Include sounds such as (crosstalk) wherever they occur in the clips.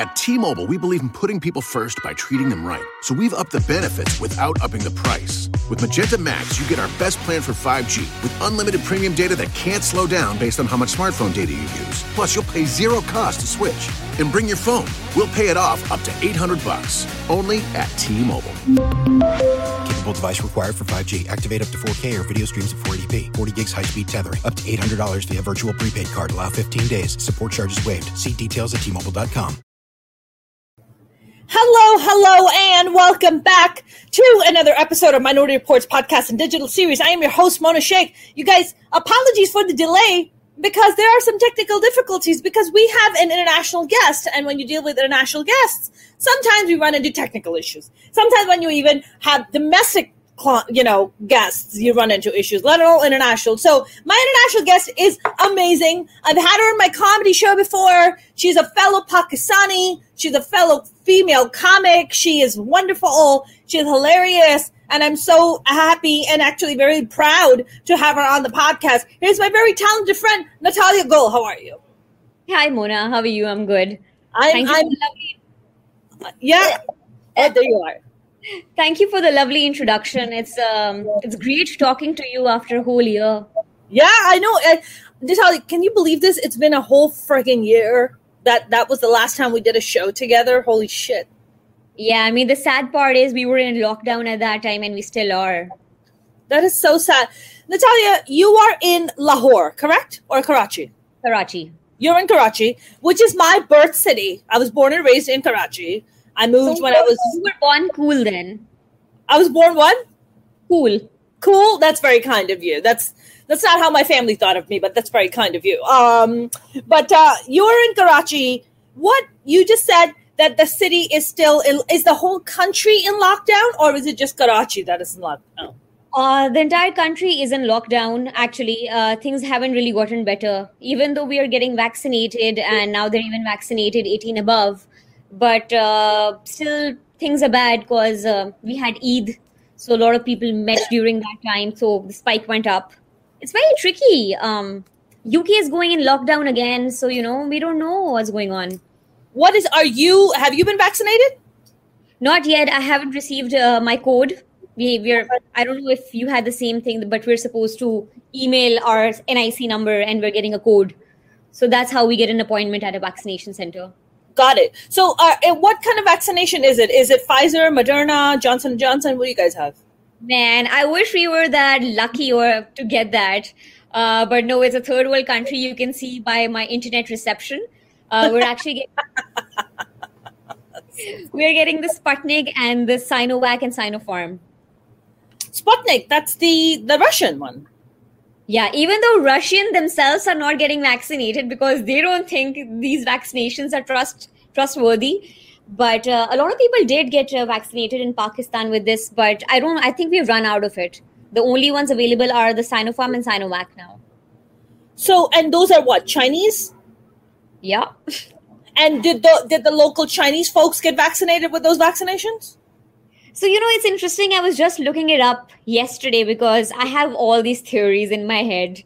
At T Mobile, we believe in putting people first by treating them right. So we've upped the benefits without upping the price. With Magenta Max, you get our best plan for 5G with unlimited premium data that can't slow down based on how much smartphone data you use. Plus, you'll pay zero cost to switch. And bring your phone. We'll pay it off up to 800 bucks. Only at T-Mobile. Capable device required for 5G. Activate up to 4K or video streams at 480p. 40 gigs high-speed tethering. Up to $800 via virtual prepaid card. Allow 15 days. Support charges waived. See details at T-Mobile.com. Hello, hello, and welcome back to another episode of Minority Reports podcast and digital series. I am your host, Mona Shaikh. You guys, apologies for the delay because there are some technical difficulties because we have an international guest. And when you deal with international guests, sometimes we run into technical issues. Sometimes when you even have domestic you know, guests, you run into issues, let alone international. So my international guest is amazing. I've had her in my comedy show before. She's a fellow Pakistani. She's a fellow female comic. She is wonderful. She's hilarious. And I'm so happy and actually very proud to have her on the podcast. Here's my very talented friend, Natalia Gul. How are you? Hi, Mona. How are you? I'm good. I'm, Thank you I'm yeah. Oh, there you are. Thank you for the lovely introduction. It's um, it's great talking to you after a whole year. Yeah, I know. I, Natalia, can you believe this? It's been a whole frigging year. That that was the last time we did a show together. Holy shit. Yeah, I mean the sad part is we were in lockdown at that time and we still are. That is so sad. Natalia, you are in Lahore, correct? Or Karachi? Karachi. You're in Karachi, which is my birth city. I was born and raised in Karachi. I moved So when I was You were born cool then. I was born what? Cool. Cool. That's very kind of you. That's that's not how my family thought of me, but that's very kind of you. Um, but uh, you're in Karachi. What you just said that the city is still in, is the whole country in lockdown, or is it just Karachi that is in lockdown? Uh, the entire country is in lockdown. Actually, uh, things haven't really gotten better. Even though we are getting vaccinated, and now they're even vaccinated 18 above, but uh, still things are bad because uh, we had Eid, so a lot of people met during that time. So the spike went up. It's very tricky. Um, UK is going in lockdown again, so you know we don't know what's going on. What is? Are you? Have you been vaccinated? Not yet. I haven't received uh, my code. We, we're. I don't know if you had the same thing, but we're supposed to email our NIC number, and we're getting a code. So that's how we get an appointment at a vaccination center. Got it. So, uh, what kind of vaccination is it? Is it Pfizer, Moderna, Johnson Johnson? What do you guys have? Man, I wish we were that lucky or to get that. Uh, but no, it's a third world country. You can see by my internet reception. Uh, we're actually getting, (laughs) we're getting the Sputnik and the Sinovac and Sinopharm. Sputnik. That's the the Russian one. Yeah, even though Russian themselves are not getting vaccinated because they don't think these vaccinations are trust trustworthy. But uh, a lot of people did get uh, vaccinated in Pakistan with this, but I don't. I think we've run out of it. The only ones available are the Sinopharm and Sinovac now. So, and those are what Chinese? Yeah. (laughs) And did the did the local Chinese folks get vaccinated with those vaccinations? So, you know, it's interesting. I was just looking it up yesterday because I have all these theories in my head.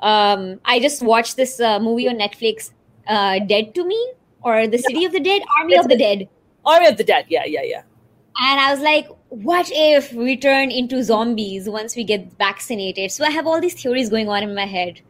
Um, I just watched this uh, movie on Netflix, uh, Dead to Me, or The City of the Dead, Army of the Dead. Army of the Dead. Yeah, yeah, yeah. And I was like, what if we turn into zombies once we get vaccinated? So I have all these theories going on in my head.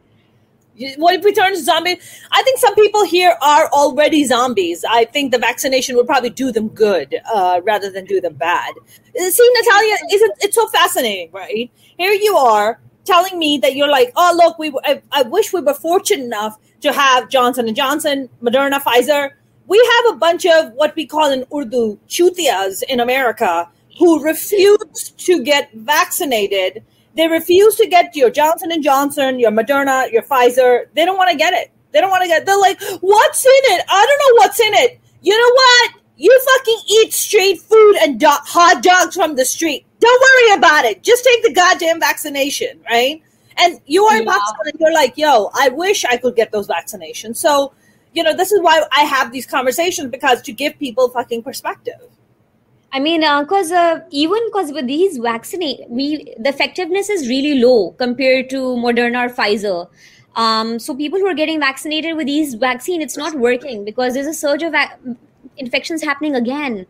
What if we turn zombie? I think some people here are already zombies. I think the vaccination would probably do them good uh, rather than do them bad. Uh, See, Natalia, isn't it's so fascinating, right? Here you are telling me that you're like, oh look, we I, I wish we were fortunate enough to have Johnson and Johnson, Moderna, Pfizer. We have a bunch of what we call in Urdu chutias in America who refuse to get vaccinated they refuse to get your Johnson and Johnson, your Moderna, your Pfizer. They don't want to get it. They don't want to get. They're like, what's in it? I don't know what's in it. You know what? You fucking eat street food and do- hot dogs from the street. Don't worry about it. Just take the goddamn vaccination, right? And you are in Yeah. Pakistan and you're like, yo, I wish I could get those vaccinations. So, you know, this is why I have these conversations because to give people fucking perspective. I mean, because uh, even because with these vaccinate, we the effectiveness is really low compared to Moderna or Pfizer. Um, so people who are getting vaccinated with these vaccine, it's not working because there's a surge of infections happening again.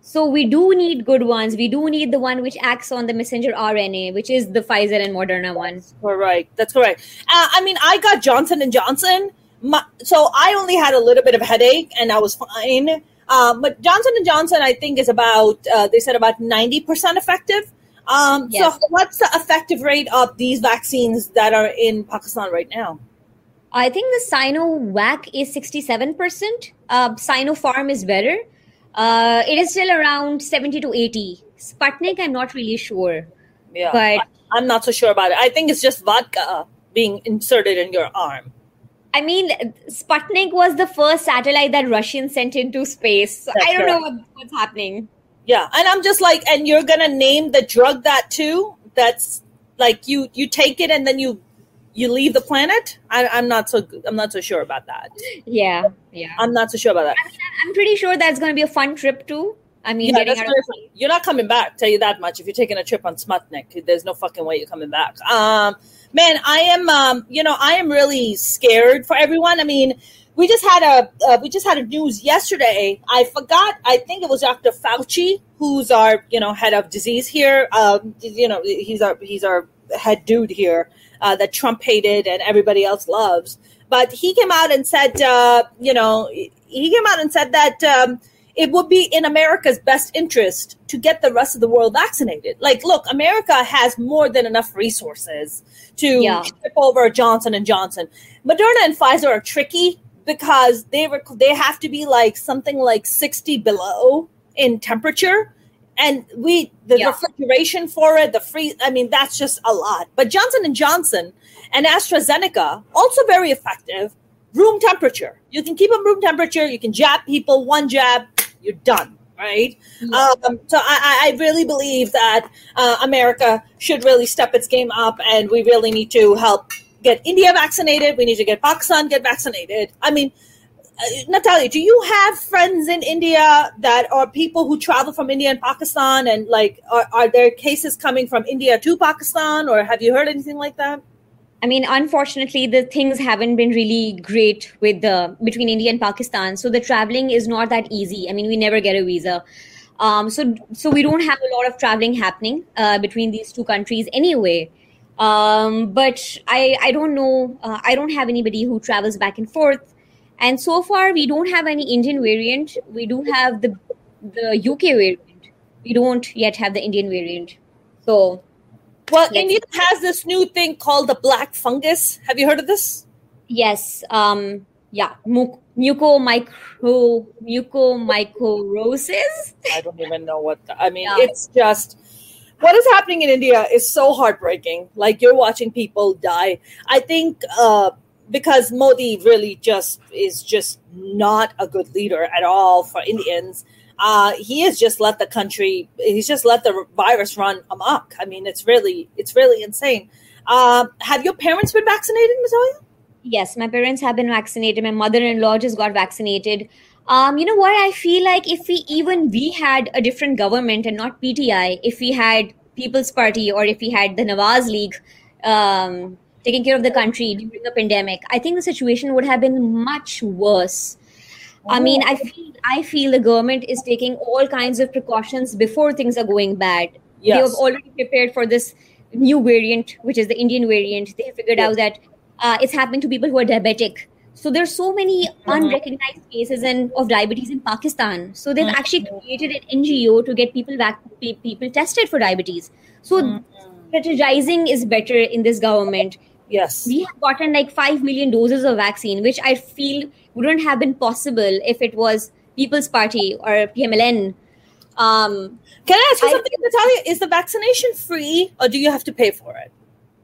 So we do need good ones. We do need the one which acts on the messenger RNA, which is the Pfizer and Moderna one. Correct. That's correct. Uh, I mean, I got Johnson and Johnson, My, so I only had a little bit of headache, and I was fine. Um, but Johnson and Johnson, I think, is about uh, they said about ninety percent effective. Um, yes. So, what's the effective rate of these vaccines that are in Pakistan right now? I think the Sinovac is sixty-seven percent. Uh, Sinopharm is better. Uh, it is still around 70 to 80. Sputnik, I'm not really sure. Yeah. But I'm not so sure about it. I think it's just vodka being inserted in your arm. I mean, Sputnik was the first satellite that Russians sent into space. So I don't correct. know what, what's happening. Yeah, and I'm just like, and you're gonna name the drug that too? That's like you you take it and then you you leave the planet I, am not so i'm not so sure about that yeah yeah i'm not so sure about that I mean, i'm pretty sure that's going to be a fun trip too i mean yeah, of- you're not coming back tell you that much if you're taking a trip on Sputnik, there's no fucking way you're coming back um man i am um you know i am really scared for everyone i mean we just had a uh, we just had a news yesterday. I forgot. I think it was Dr. Fauci, who's our you know head of disease here. Um, you know he's our he's our head dude here uh, that Trump hated and everybody else loves. But he came out and said, uh, you know, he came out and said that um, it would be in America's best interest to get the rest of the world vaccinated. Like, look, America has more than enough resources to yeah. ship over Johnson and Johnson. Moderna and Pfizer are tricky because they rec- they have to be like something like 60 below in temperature and we the yeah. refrigeration for it the free i mean that's just a lot but johnson and johnson and astrazeneca also very effective room temperature you can keep them room temperature you can jab people one jab you're done right um, so I, I, really believe that uh, america should really step its game up and we really need to help get india vaccinated we need to get pakistan get vaccinated i mean uh, Natalia, do you have friends in India that are people who travel from India and Pakistan? And like, are, are there cases coming from India to Pakistan, or have you heard anything like that? I mean, unfortunately, the things haven't been really great with the between India and Pakistan. So the traveling is not that easy. I mean, we never get a visa. Um, so so we don't have a lot of traveling happening uh, between these two countries anyway. Um, but I I don't know. Uh, I don't have anybody who travels back and forth. And so far, we don't have any Indian variant. We do have the the UK variant. We don't yet have the Indian variant. So, well, India has this new thing called the black fungus. Have you heard of this? Yes. Um. Yeah. Mucomicro mucormycosis. I don't even know what. The, I mean, yeah. it's just what is happening in India is so heartbreaking. Like you're watching people die. I think. uh because Modi really just is just not a good leader at all for Indians. Uh, he has just let the country. He's just let the virus run amok. I mean, it's really it's really insane. Uh, have your parents been vaccinated, Natalia? Yes, my parents have been vaccinated. My mother-in-law just got vaccinated. Um, you know what? I feel like if we even we had a different government and not PTI, if we had People's Party or if we had the Nawaz League, um, taking care of the country during the pandemic, I think the situation would have been much worse. I mean, I feel I feel the government is taking all kinds of precautions before things are going bad. Yes. They have already prepared for this new variant, which is the Indian variant. They have figured yes. out that uh, it's happening to people who are diabetic. So there's so many mm-hmm. unrecognized cases in, of diabetes in Pakistan. So they've mm-hmm. actually created an NGO to get people back, people tested for diabetes. So mm-hmm. strategizing is better in this government. Yes. We have gotten like 5 million doses of vaccine, which I feel wouldn't have been possible if it was People's Party or PMLN. Um, Can I ask you I, something, Natalia? Is the vaccination free or do you have to pay for it?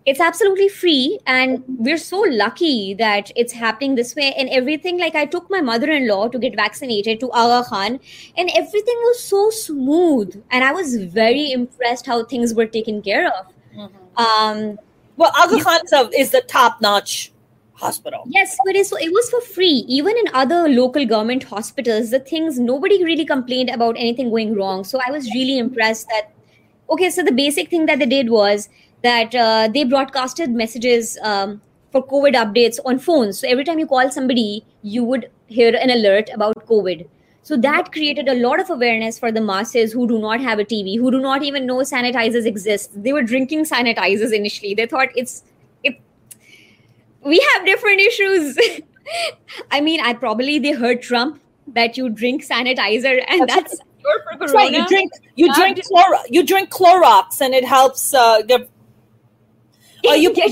It's absolutely free, and we're so lucky that it's happening this way. And everything, like I took my mother in law to get vaccinated to Aga Khan, and everything was so smooth. And I was very impressed how things were taken care of. Mm-hmm. Um, well, Aga Khan is the top notch hospital. Yes, but it was for free. Even in other local government hospitals, the things nobody really complained about anything going wrong. So I was really impressed that. Okay, so the basic thing that they did was that uh, they broadcasted messages um, for COVID updates on phones. So every time you call somebody, you would hear an alert about COVID. So that created a lot of awareness for the masses who do not have a TV, who do not even know sanitizers exist. They were drinking sanitizers initially. They thought it's it, we have different issues. (laughs) I mean, I probably they heard Trump that you drink sanitizer and that's, that's corona. right. You drink you drink Clor- you drink Clorox and it helps uh, give. Or you (laughs)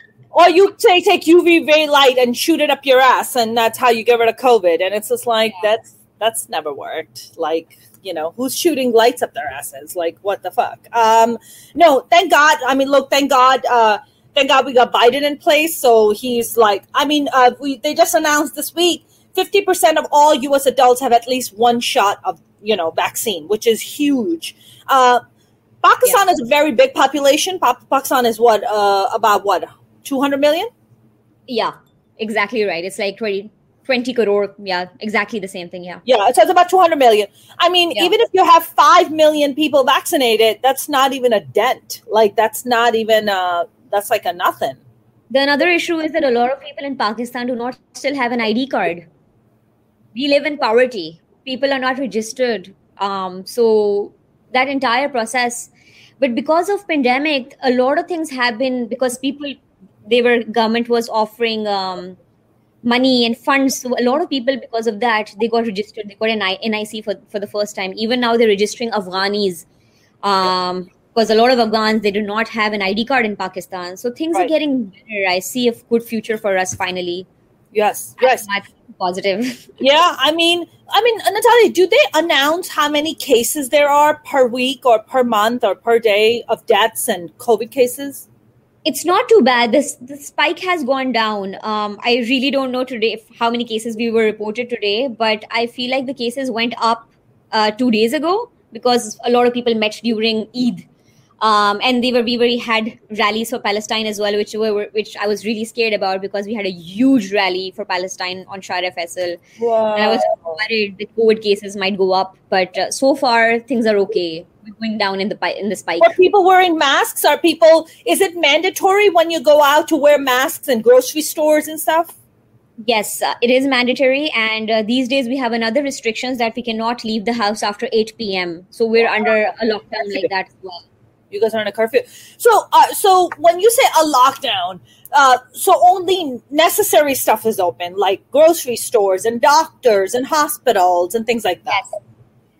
(laughs) or you say take UV light and shoot it up your ass, and that's how you get rid of COVID. And it's just like yeah. that's that's never worked. Like you know who's shooting lights up their asses? Like what the fuck? Um, no, thank God. I mean, look, thank God. Uh, thank God we got Biden in place. So he's like, I mean, uh, we they just announced this week 50% of all US adults have at least one shot of, you know, vaccine, which is huge. Uh, Pakistan yeah. is a very big population. Pakistan is what, uh, about what, 200 million? Yeah, exactly right. It's like 20, 20 crore. Yeah, exactly the same thing. Yeah. Yeah, so it's about 200 million. I mean, yeah. even if you have 5 million people vaccinated, that's not even a dent. Like, that's not even, uh, that's like a nothing. The another issue is that a lot of people in Pakistan do not still have an ID card we live in poverty people are not registered um, so that entire process but because of pandemic a lot of things have been because people they were government was offering um, money and funds. So a lot of people because of that they got registered. They got an nic for, for the first time. Even now they're registering afghanis. Um, because a lot of afghans they do not have an id card in pakistan. So things right. are getting better. I see a good future for us finally. Yes yes. positive. (laughs) Yeah, I mean, I mean, Natalia, do they announce how many cases there are per week or per month or per day of deaths and COVID cases? It's not too bad. This the spike has gone down. Um, I really don't know today if, how many cases we were reported today, but I feel like the cases went up uh, two days ago because a lot of people met during Eid um, and they were we were, had rallies for Palestine as well, which were which I was really scared about because we had a huge rally for Palestine on Shara Faisal, wow. and I was worried the COVID cases might go up. But uh, so far things are okay. Going down in the in the spike. Are people wearing masks? Are people? Is it mandatory when you go out to wear masks in grocery stores and stuff? Yes, uh, it is mandatory, and uh, these days we have another restrictions that we cannot leave the house after 8 p.m. So we're under a lockdown like that as well. You guys are in a curfew. So, uh, so when you say a lockdown, uh, so only necessary stuff is open, like grocery stores and doctors and hospitals and things like that. Yes.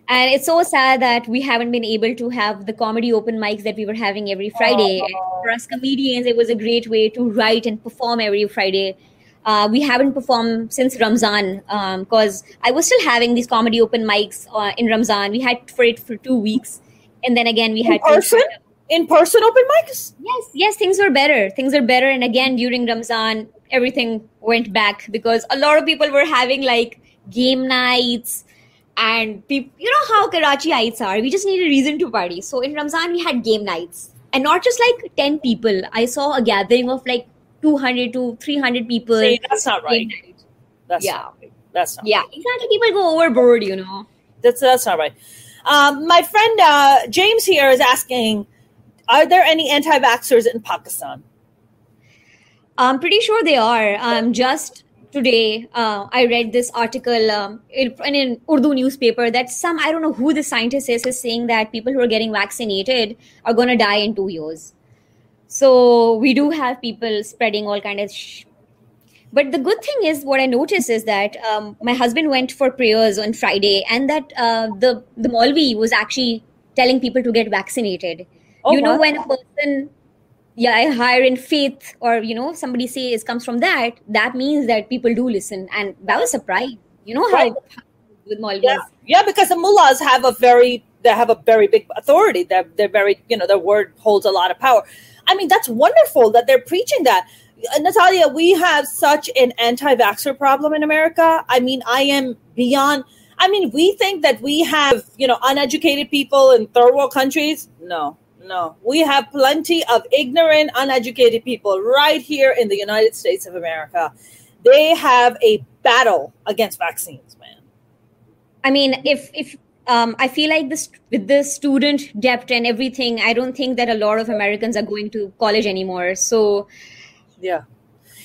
And it's so sad that we haven't been able to have the comedy open mics that we were having every Friday. Oh. For us comedians, it was a great way to write and perform every Friday. Uh, we haven't performed since Ramzan because um, I was still having these comedy open mics uh, in Ramzan. We had for it for two weeks, and then again we in had person. To, in person open mics? Yes, yes, things were better. Things are better. And again, during Ramzan, everything went back because a lot of people were having like game nights and people, you know how Karachiites are. We just need a reason to party. So in Ramzan, we had game nights and not just like 10 people. I saw a gathering of like 200 to 300 people. See, that's not right. That's yeah. Not right. That's not yeah, right. exactly. People go overboard, you know. That's that's not right. Um, my friend uh, James here is asking are there any anti vaxxers in Pakistan? I'm pretty sure they are. Um, just today, uh, I read this article um, in, in, an Urdu newspaper that some, I don't know who the scientist is, is saying that people who are getting vaccinated are going to die in two years. So we do have people spreading all kind of. Sh- but the good thing is, what I noticed is that um, my husband went for prayers on Friday, and that uh, the the Maulvi was actually telling people to get vaccinated Oh, you know, when a person yeah i hire in faith or you know somebody says comes from that that means that people do listen. And that was a surprise you know how, right. with Maulvis. Yeah. yeah because the mullahs have a very they have a very big authority. They're, they're very you know their word holds a lot of power. I mean that's wonderful that they're preaching that. Uh, natalia we have such an anti-vaxxer problem in america. I mean i am beyond i mean we think that we have you know uneducated people in third world countries. No no. We have plenty of ignorant, uneducated people right here in the United States of America. They have a battle against vaccines, man. I mean, if if um, I feel like this with the student debt and everything, I don't think that a lot of Americans are going to college anymore. So, yeah,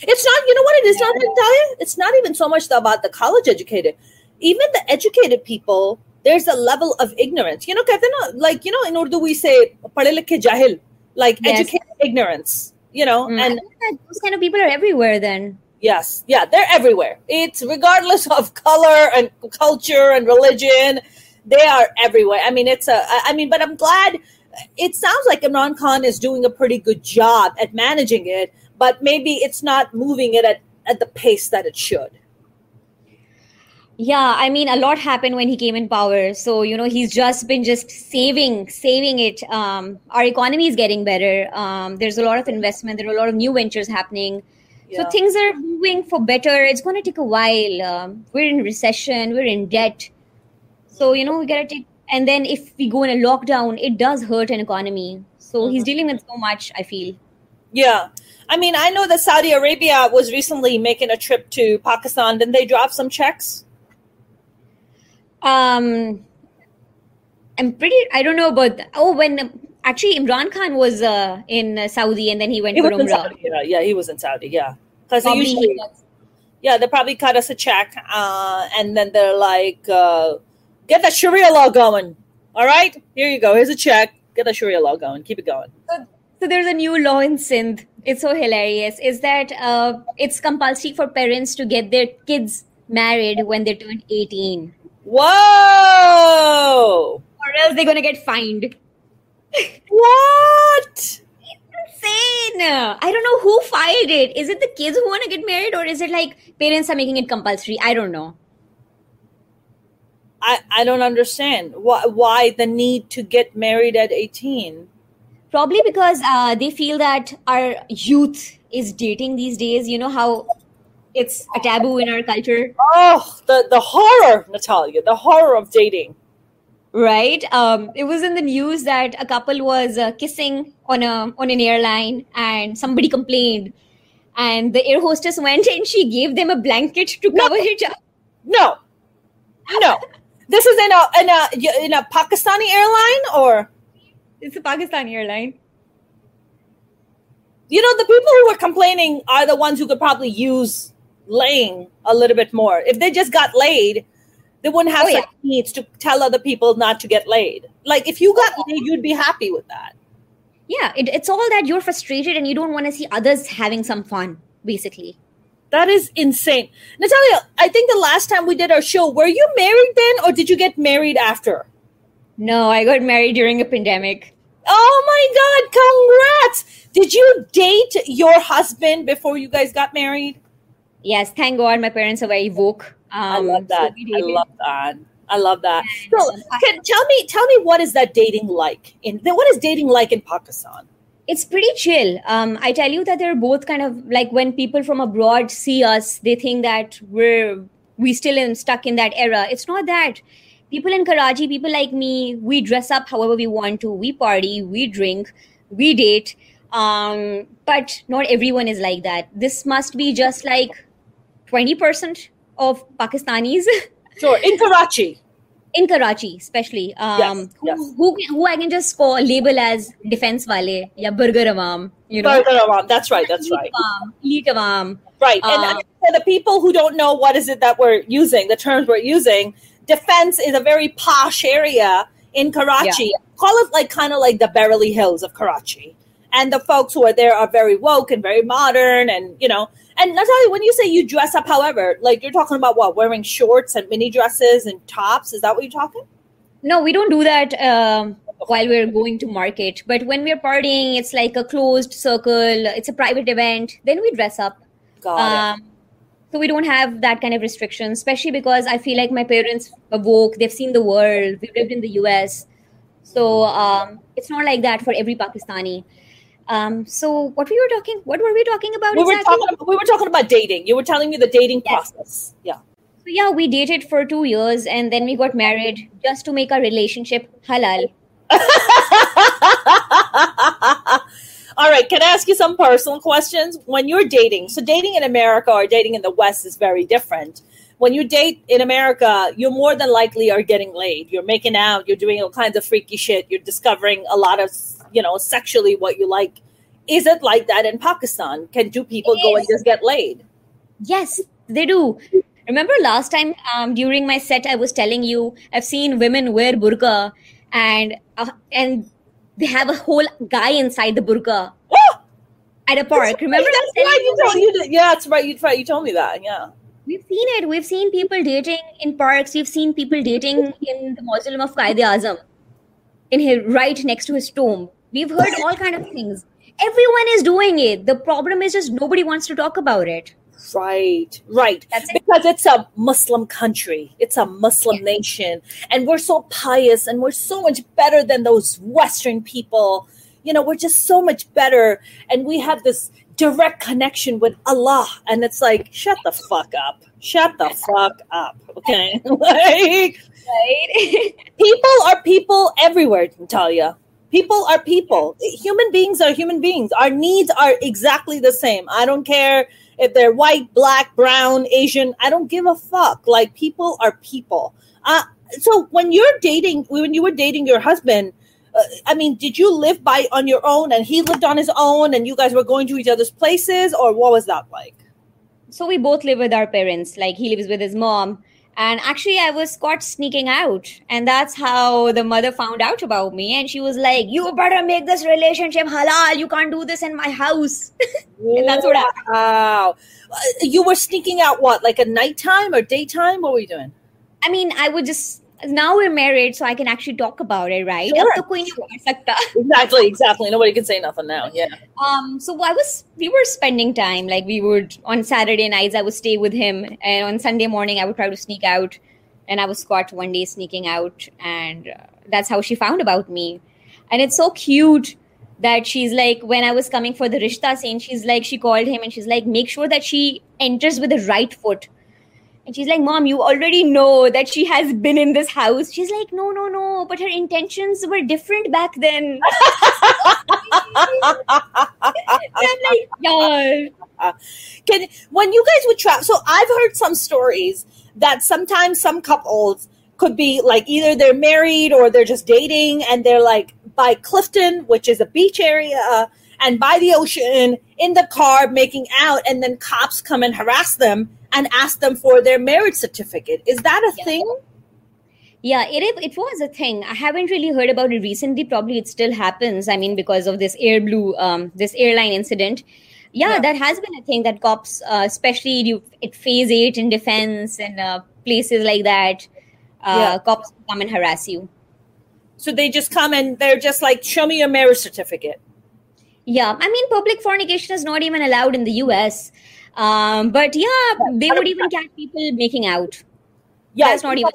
it's not. You know what? It is not Italian. It's not even so much about the college educated. even the educated people, there's a level of ignorance. You know, कहते हैं ना, like you know, in Urdu we say पढ़े लिखे jahil, like Yes. educated ignorance. You know, Mm, I and think that those kind of people are everywhere then. Yes, yeah, they're everywhere. It's regardless of color and culture and religion, they are everywhere. I mean, it's a. I I mean, but I'm glad. It sounds like Imran Khan is doing a pretty good job at managing it, but maybe it's not moving it at, at the pace that it should. Yeah, I mean, a lot happened when he came in power. So, you know, he's just been just saving, saving it. Um, our economy is getting better. Um, there's a lot of investment. There are a lot of new ventures happening. Yeah. So things are moving for better. It's going to take a while. Um, we're in recession. We're in debt. So, you know, we got to take, and then if we go in a lockdown, it does hurt an economy. So he's dealing with so much, I feel. Yeah. I mean, I know that Saudi Arabia was recently making a trip to Pakistan. Didn't they drop some checks? Um, I'm pretty. I don't know about. Oh, when actually Imran Khan was uh, in uh, Saudi and then he went He for Umrah. Yeah, yeah, he was in Saudi. Yeah, because they usually Yeah, they probably cut us a check, uh, and then they're like, uh, "Get that Sharia law going." All right, here you go. Here's a check. Get that Sharia law going. Keep it going. So there's a new law in Sindh. It's so hilarious. Is that uh, it's compulsory for parents to get their kids married when they turn 18, Whoa! or else they're gonna get fined. What? Insane! I don't know who filed it. Is it the kids who want to get married, or is it like parents are making it compulsory? I don't know. I I don't understand why why the need to get married at eighteen. Probably because uh, they feel that our youth is dating these days. You know how it's a taboo in our culture, Oh, the the horror, Natalia, the horror of dating. right? Um, it was in the news that a couple was uh, kissing on a on an airline, and somebody complained, and the air hostess went and she gave them a blanket to cover it up. No, no. This is in a in a in a Pakistani airline or It's a Pakistani airline. you know the people who were complaining are the ones who could probably use laying a little bit more. If they just got laid, they wouldn't have Oh, such yeah. needs to tell other people not to get laid. Like if you got oh, laid, you'd be happy with that. Yeah, it, it's all that you're frustrated and you don't want to see others having some fun, basically. That is insane. Natalia, I think the last time we did our show, were you married then or did you get married after? No, I got married during a pandemic. Oh my God, congrats! Did you date your husband before you guys got married? Yes, thank God my parents are very woke. Um, I love that. so I love that. I love that. So, can, tell me, tell me, what is that dating like? In what is dating like in Pakistan? It's pretty chill. Um, I tell you that they're both kind of like when people from abroad see us, they think that we're we still in stuck in that era. It's not that. People in Karachi, people like me, we dress up however we want to. We party, we drink, we date. Um, but not everyone is like that. This must be just like twenty percent of Pakistanis. Sure, in Karachi. (laughs) in Karachi, especially, um, Yes, who, yes. who who I can just call label as defense wale, yeah, burger awam, you know, Burger Awam. That's right. That's right. elite awam. Right. And Um, for the people who don't know what is it that we're using, the terms we're using, defense is a very posh area in Karachi. Call it like kind of like the Beverly Hills of Karachi. And the folks who are there are very woke and very modern and you know and Natalia, when you say you dress up, however, like you're talking about what, wearing shorts and mini dresses and tops, is that what you're talking? No, we don't do that um, while we're going to market. But when we're partying, it's like a closed circle. It's a private event. Then we dress up. Got it. Um, so we don't have that kind of restriction, especially because I feel like my parents are woke. They've seen the world. We've lived in the US. So um, it's not like that for every Pakistani. Um, so what we were talking, what were we talking about We were exactly? talking about, we were talking about dating. You were telling me the dating Yes. process. Yeah. so yeah, we dated for two years and then we got married just to make our relationship halal. (laughs) All right, can I ask you some personal questions? When you're dating, so dating in America or dating in the West is very different. When you date in America, you more than likely are getting laid. You're making out, you're doing all kinds of freaky shit, you're discovering a lot of, you know, sexually what you like. Is it like that in Pakistan? Can two people go and just get laid? Yes, they do. Remember last time um, during my set, I was telling you I've seen women wear burqa and uh, and they have a whole guy inside the burqa at a park. That's Remember? right, That's right. you told, you yeah, that's right. You, right. You told me that. Yeah. We've seen it. We've seen people dating in parks. We've seen people dating in the mausoleum of Qaid Azam, in his right next to his tomb. We've heard all kind of things. Everyone is doing it. The problem is just nobody wants to talk about it. Right, right. That's it. because it's a Muslim country, it's a Muslim nation, and we're so pious and we're so much better than those Western people. You know, we're just so much better, and we have this direct connection with Allah. And it's like, shut the fuck up. Shut the fuck up. Okay. (laughs) like, Right? (laughs) people are people everywhere, Natalia. People are people. Human beings are human beings. Our needs are exactly the same. I don't care if they're white, black, brown, Asian. I don't give a fuck. Like people are people. Uh, so when you're dating, when you were dating your husband, uh, I mean, did you live by on your own and he lived on his own and you guys were going to each other's places or what was that like? so we both live with our parents. Like he lives with his mom. And actually, I was caught sneaking out. And that's how the mother found out about me. And she was like, You better make this relationship halal. You can't do this in my house. (laughs) and that's what happened. Wow. You were sneaking out what, like a nighttime or daytime? What were you doing? I mean, I would just now we're married, so I can actually talk about it, right? Sure. (laughs) exactly, exactly. Nobody can say nothing now. Yeah. Um. So I was, we were spending time. Like we would on Saturday nights, I would stay with him, and on Sunday morning, I would try to sneak out, and I was caught one day sneaking out, and uh, that's how she found about me, and it's so cute that she's like when I was coming for the Rishta scene, she's like she called him and she's like make sure that she enters with the right foot and she's like, Mom, you already know that she has been in this house. She's like, No, no, no. But her intentions were different back then. (laughs) I'm like, yeah. Can when you guys would travel? So I've heard some stories that sometimes some couples could be like either they're married or they're just dating, and they're like by Clifton, which is a beach area, and by the ocean in the car making out, and then cops come and harass them and ask them for their marriage certificate. Is that a Yeah. thing? Yeah, it, it was a thing. I haven't really heard about it recently. Probably it still happens. I mean, because of this Air Blue, um, this airline incident. Yeah, Yeah. that has been a thing that cops, uh, especially you, at Phase Eight in defense and uh, places like that, uh, Yeah. cops come and harass you. So they just come and they're just like, "Show me your marriage certificate." Yeah, I mean, public fornication is not even allowed in the U.S. Um, but yeah, they would even catch people making out. Yeah, That's not even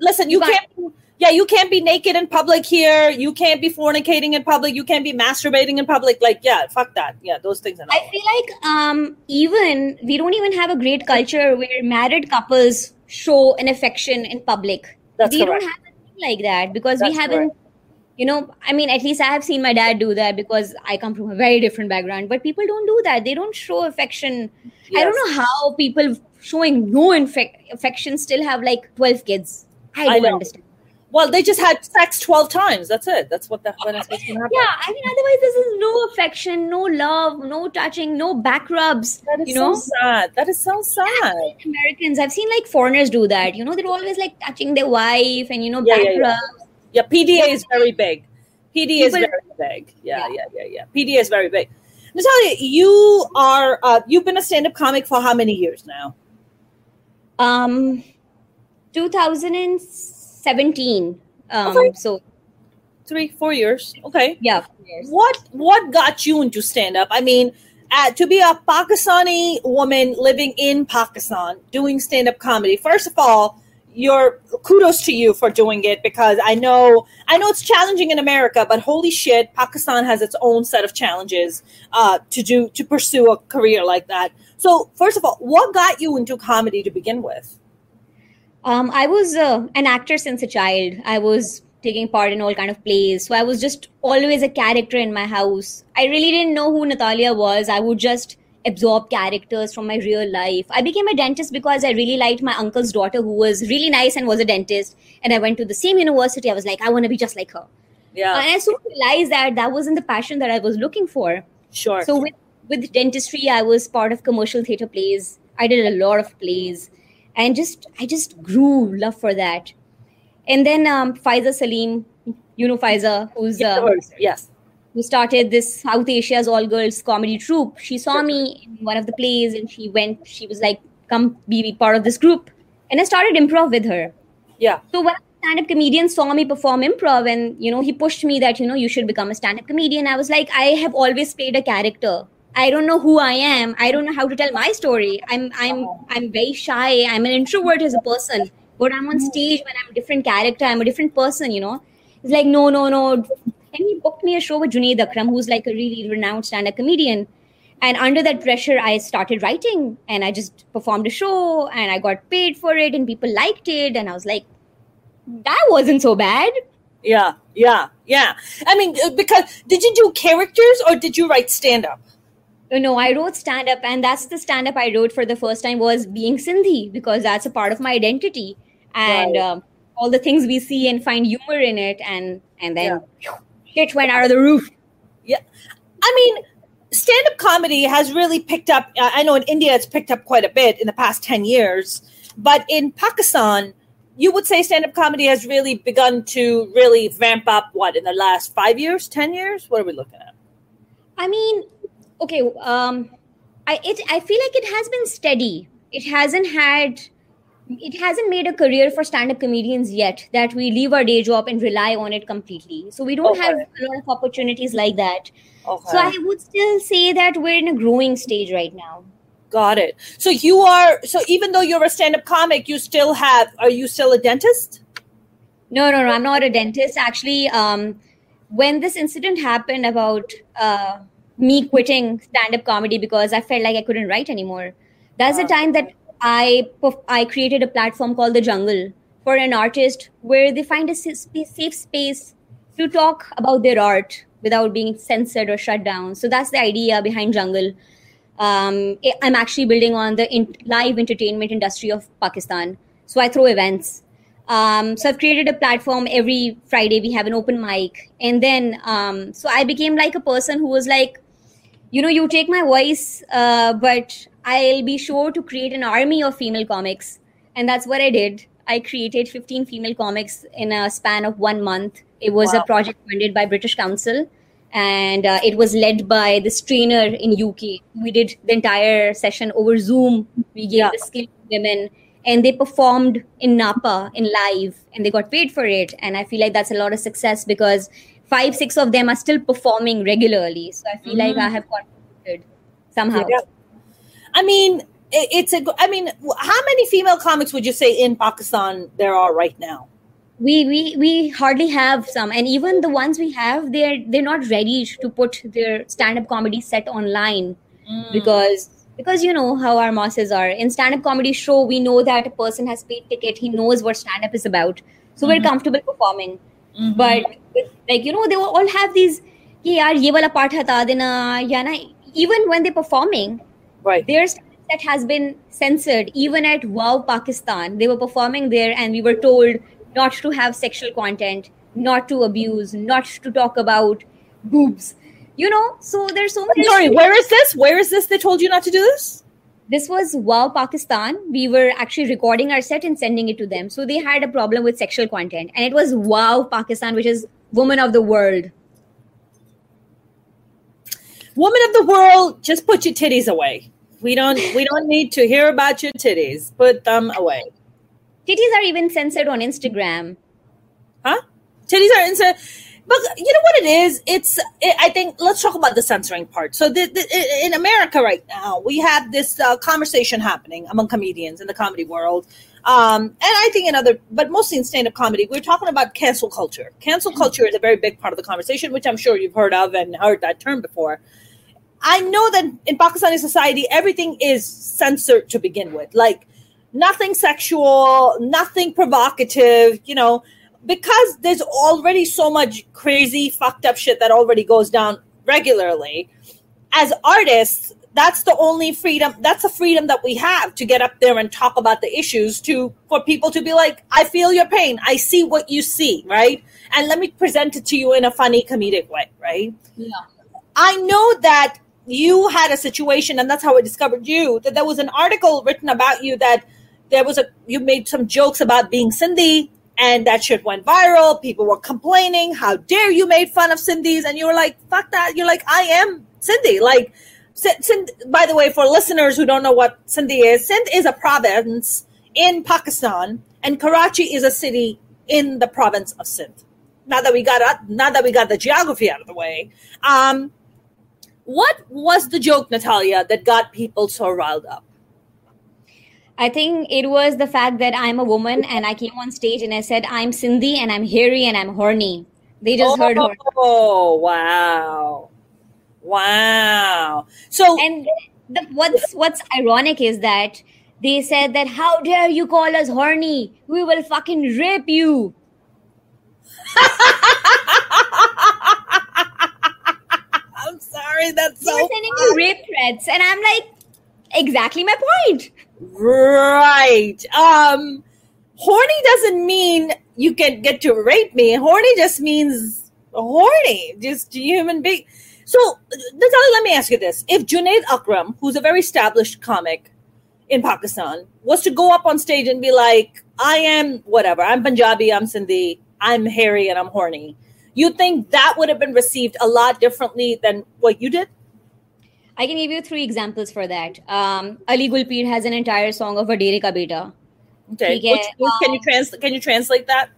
listen you You can't yeah you can't be naked in public here you can't be fornicating in public you can't be masturbating in public like yeah fuck that yeah those things are not I feel like um, even we don't even have a great culture where married couples show an affection in public. That's we correct. don't have a thing like that because we haven't. You know, I mean, at least I have seen my dad do that because I come from a very different background. But people don't do that. They don't show affection. I don't know how people showing no infec- affection still have like twelve kids. I I don't know. understand. well they just had sex 12 times that's it that's what that when it's supposed to happen Yeah, I mean, otherwise this is no affection, no love, no touching, no back rubs. that is you know, so sad that is so sad Americans, I've seen like foreigners do that. You know, they're always like touching their wife and you know, Yeah, back yeah. rubs. yeah pda is very big pda is very big yeah Yeah. yeah yeah yeah pda is very big natalia you are uh, you've been a stand-up comic for how many years now Um, 2017. Um, Okay. so three four years okay yeah, years. what what got you into stand up? I mean, uh, to be a Pakistani woman living in Pakistan doing stand up comedy. First of all, your kudos to you for doing it because I know I know it's challenging in America, but holy shit, Pakistan has its own set of challenges uh, to do to pursue a career like that. So, first of all, what got you into comedy to begin with? Um, I was uh, an actor since a child. I was taking part in all kind of plays, so I was just always a character in my house. I really didn't know who Natalia was. I would just absorb characters from my real life. I became a dentist because I really liked my uncle's daughter, who was really nice and was a dentist. And I went to the same university. I was like, I want to be just like her. Yeah, And I soon realized that that wasn't the passion that I was looking for. sure. So with with dentistry, I was part of commercial theater plays. I did a lot of plays, and just I just grew love for that. And then um, Faiza Saleem, you know Faiza, who's uh, yes, who started this South Asia's all girls comedy troupe. She saw me in one of the plays, and she went. She was like, "Come be part of this group," and I started improv with her. Yeah. So when stand-up comedian saw me perform improv, and you know, he pushed me that you know you should become a stand-up comedian. I was like, I have always played a character. I don't know who I am. I don't know how to tell my story. I'm I'm I'm very shy. I'm an introvert as a person. But I'm on hmm. stage when I'm a different character. I'm a different person. You know. It's like no, no, no. And he booked me a show with Junaid Akram, who's like a really renowned stand-up comedian. And under that pressure, I started writing, and I just performed a show, and I got paid for it, and people liked it, and I was like, that wasn't so bad. Yeah, yeah, yeah. I mean, uh, because did you do characters or did you write stand-up? Uh, no, I wrote stand up, and that's the stand up I wrote for the first time was being Sindhi because that's a part of my identity, and Right. um, all the things we see and find humor in it, and and then shit went out of the roof. Yeah. I mean, stand up comedy has really picked up. uh, I know in India it's picked up quite a bit in the past 10 years, but in Pakistan, you would say stand up comedy has really begun to really ramp up what in the last five years, 10 years? What are we looking at? I mean, okay, um, I it I feel like it has been steady. It hasn't had, it hasn't made a career for stand-up comedians yet. That we leave our day job and rely on it completely. So we don't Okay. have a lot of opportunities like that. Okay. So I would still say that we're in a growing stage right now. Got it. So you are, so even though you're a stand up comic, you still have, are you still a dentist? No, no, no. I'm not a dentist. Actually, um, when this incident happened about uh, me quitting stand-up comedy because I felt like I couldn't write anymore, that's the time that I I created a platform called the Jungle for an artist where they find a safe space to talk about their art without being censored or shut down. So that's the idea behind Jungle. Um, I'm actually building on the in- live entertainment industry of Pakistan. So I throw events. Um, so I've created a platform every Friday. We have an open mic, and then um, so I became like a person who was like, you know, you take my voice, uh, but I'll be sure to create an army of female comics, and that's what I did. I created 15 female comics in a span of one month. It was Wow. a project funded by British Council, and uh, it was led by this trainer in UK. We did the entire session over Zoom. We gave Yeah. the skill to women, and they performed in Napa in live, and they got paid for it. And I feel like that's a lot of success because five, six of them are still performing regularly. So I feel like I have contributed somehow. Yeah. I mean, it, it's a. I mean, how many female comics would you say in Pakistan there are right now? we we we hardly have some. And even the ones we have they're they're not ready to put their stand-up comedy set online hmm. because because you know how our masses are. In stand-up comedy show we know that a person has paid ticket. He knows what stand-up is about. So we're hmm. comfortable performing. Hmm. But with, like you know they all have these "Ki yaar ye wala part hata dena ya na even when they're performing Right. their stand that has been censored even at wow pakistan they were performing there and we were told not to have sexual content not to abuse not to talk about boobs you know so there's so many Sorry, where is this? Where is this? They told you not to do this. this was wow pakistan we were actually recording our set and sending it to them so they had a problem with sexual content and it was wow pakistan which is woman of the world Woman of the world, just put your titties away. We don't. We don't need to hear about your titties. Put them away. titties are even censored on instagram Huh? Titties are inside. But you know what it is? It's. It, I think. Let's talk about the censoring part. So, the, the, in America right now, we have this uh, conversation happening among comedians in the comedy world, um, and I think in other, but mostly in stand-up comedy, we're talking about cancel culture. Cancel culture is a very big part of the conversation, which I'm sure you've heard of and heard that term before. I know that in Pakistani society, everything is censored to begin with. Like nothing sexual, nothing provocative, you know, because there's already so much crazy, fucked up shit that already goes down regularly. As artists, that's the only freedom, that's the freedom that we have to get up there and talk about the issues to for people to be like, I feel your pain. I see what you see, right? And let me present it to you in a funny comedic way, right? Yeah. I know that you had a situation, and that's how I discovered you. That there was an article written about you that there was a you made some jokes about being Sindhi, and that shit went viral. People were complaining, "How dare you made fun of Sindhis?" And you were like, "Fuck that!" You're like, "I am Sindhi." Like, Sindh, by the way, for listeners who don't know what Sindhi is, Sindh is a province in Pakistan, and Karachi is a city in the province of Sindh. Now that we got out, now that we got the geography out of the way, um, what was the joke, Natalia, that got people so riled up? I think it was the fact that I'm a woman and I came on stage and I said I'm Sindhi and I'm hairy and I'm horny. They just oh, heard her. Oh wow, wow! So and the, what's what's ironic is that they said that how dare you call us horny? We will fucking rape you. (laughs) Sorry, that's so. Sending me rape threats, and I'm like, exactly my point. Right. Um, horny doesn't mean you can get to rape me. Horny just means horny, just human being. So, Natalia, let me ask you this: If Junaid Akram, who's a very established comic in Pakistan, was to go up on stage and be like, "I am whatever. I'm Punjabi. I'm Sindhi. I'm hairy and I'm horny," you think that would have been received a lot differently than what you did? I can give you three examples for that. Um, Ali Gul Pir has an entire song of Vadere Ka Beta. Okay. Which, which, can you translate? Can you translate that?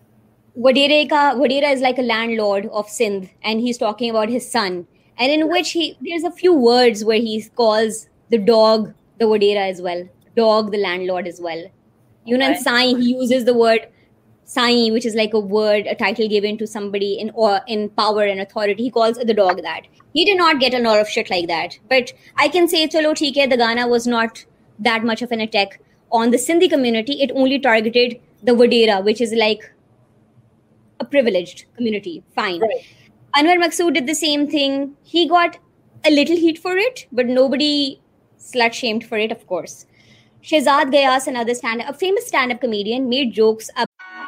Vadere Ka Vadera is like a landlord of Sindh, and he's talking about his son, and in which he there's a few words where he calls the dog the Vadera as well, dog the landlord as well. You know, okay. Sai he uses the word Sai, which is like a word, a title given to somebody in or in power and authority. He calls the dog that. He did not get a lot of shit like that. But I can say, chalo, theek the Ghana was not that much of an attack on the Sindhi community. It only targeted the Vadera, which is like a privileged community. Fine. Right. Anwar Maqsood did the same thing. He got a little heat for it, but nobody slut shamed for it, of course. Shehzad Ghias, another stand a famous stand-up comedian, made jokes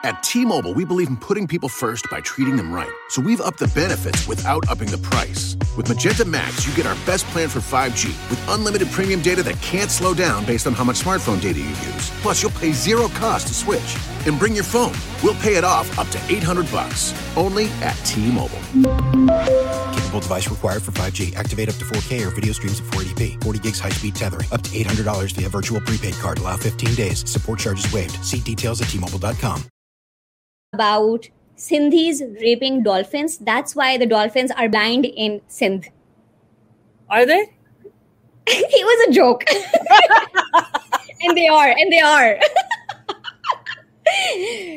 at T-Mobile, we believe in putting people first by treating them right. So we've upped the benefits without upping the price. With Magenta Max, you get our best plan for 5G with unlimited premium data that can't slow down based on how much smartphone data you use. Plus, you'll pay zero cost to switch. And bring your phone. We'll pay it off up to 800 bucks. Only at T-Mobile. Capable device required for 5G. Activate up to 4K or video streams at 480p. 40 gigs high-speed tethering. Up to $800 via virtual prepaid card. Allow 15 days. Support charges waived. See details at T-Mobile.com about Sindhis raping dolphins. That's why the dolphins are blind in Sindh. Are they? (laughs) it was a joke. (laughs) and they are, and they are.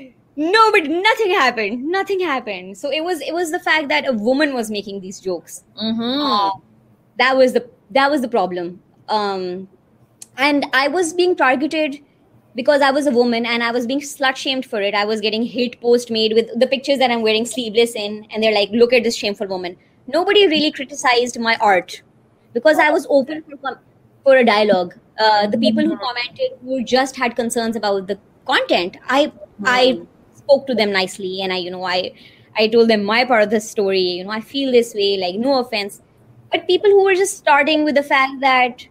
(laughs) no, but nothing happened. Nothing happened. So it was it was the fact that a woman was making these jokes. Mm-hmm. Uh, that was the that was the problem. Um, and I was being targeted because I was a woman and I was being slut shamed for it. I was getting hate post made with the pictures that I'm wearing sleeveless in, and they're like, "Look at this shameful woman." Nobody really criticized my art because I was open for for a dialogue. Uh, the people who commented who just had concerns about the content, I I spoke to them nicely, and I you know I I told them my part of the story. You know, I feel this way. Like, no offense, but people who were just starting with the fact that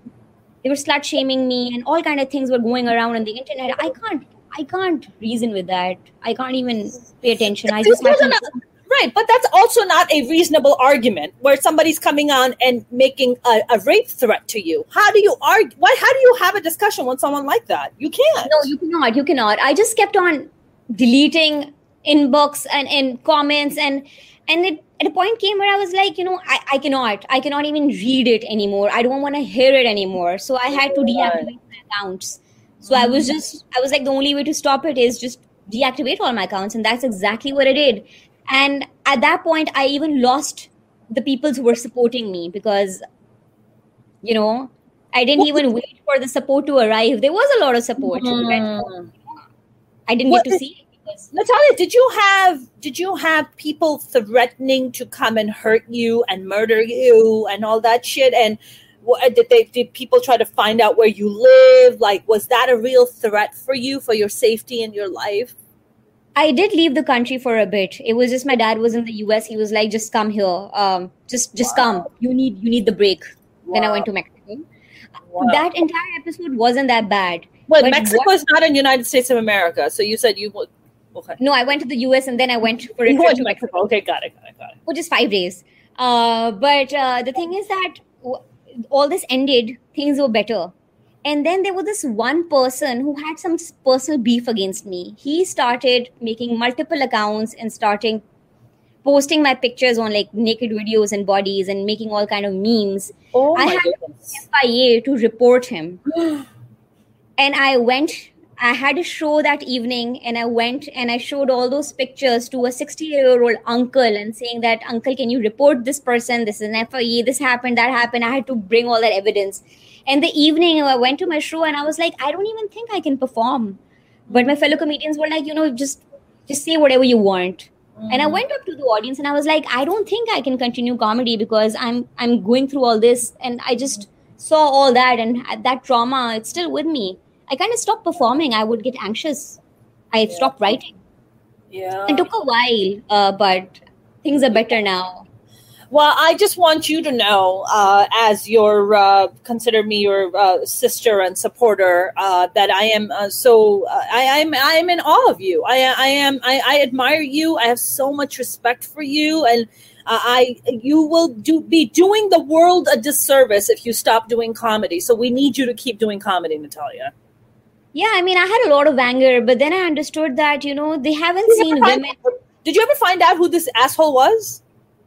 they were slut shaming me and all kind of things were going around on the internet. I can't i can't reason with that. I can't even pay attention. I just right but that's also not a reasonable argument where somebody's coming on and making a, a, rape threat to you. How do you argue what how do you have a discussion with someone like that? You can't. No you cannot you cannot. I just kept on deleting inbox and, in comments and and it at a point came where I was like, you know, I, I cannot, I cannot even read it anymore. I don't want to hear it anymore. So I had to deactivate my accounts. So I was just, I was like, the only way to stop it is just deactivate all my accounts. And that's exactly what I did. And at that point, I even lost the people who were supporting me because, you know, I didn't even wait for the support to arrive. There was a lot of support. Mm. I didn't what get to see it Natalia, did you have did you have people threatening to come and hurt you and murder you and all that shit? And what, did they did people try to find out where you live? Like, was that a real threat for you for your safety and your life? I did leave the country for a bit. It was just my dad was in the US. He was like, "Just come here. Um, just just wow. come. You need you need the break." Wow. Then I went to Mexico. Wow. That entire episode wasn't that bad Well, But Mexico is not in United States of America, so you said you would. Okay. No, I went to the US and then I went for a You trip to Mexico. Okay, got it, got it, got it. which is five days. Uh, but uh, the thing is that w- all this ended, things were better. And then there was this one person who had some personal beef against me. He started making multiple accounts and starting posting my pictures on like naked videos and bodies and making all kind of memes. Oh I my had- goodness. FIA to report him. (gasps) and I went, I had a show that evening, and I went and I showed all those pictures to a 60 year old uncle and saying that, Uncle, can you report this person? This is an FIA, this happened, that happened. I had to bring all that evidence. And the evening, I went to my show and I was like, I don't even think I can perform. But my fellow comedians were like, you know, just just say whatever you want. And I mm. went up to the audience and I was like, I don't think I can continue comedy because I'm I'm going through all this and I just saw all that and that trauma it's still with me. I kind of stopped performing. I would get anxious. I stopped writing. Yeah. It took a while, uh, but things are better now. Well, I just want you to know, uh, as your uh, consider me your uh, sister and supporter, uh, that I am uh, so uh, I, I'm I'm in awe of you. I I am I, I admire you. I have so much respect for you, and uh, I you will do be doing the world a disservice if you stop doing comedy. So we need you to keep doing comedy, Natalia. Yeah, I mean, I had a lot of anger, but then I understood that you know they haven't Did seen find- women. Did you ever find out who this asshole was?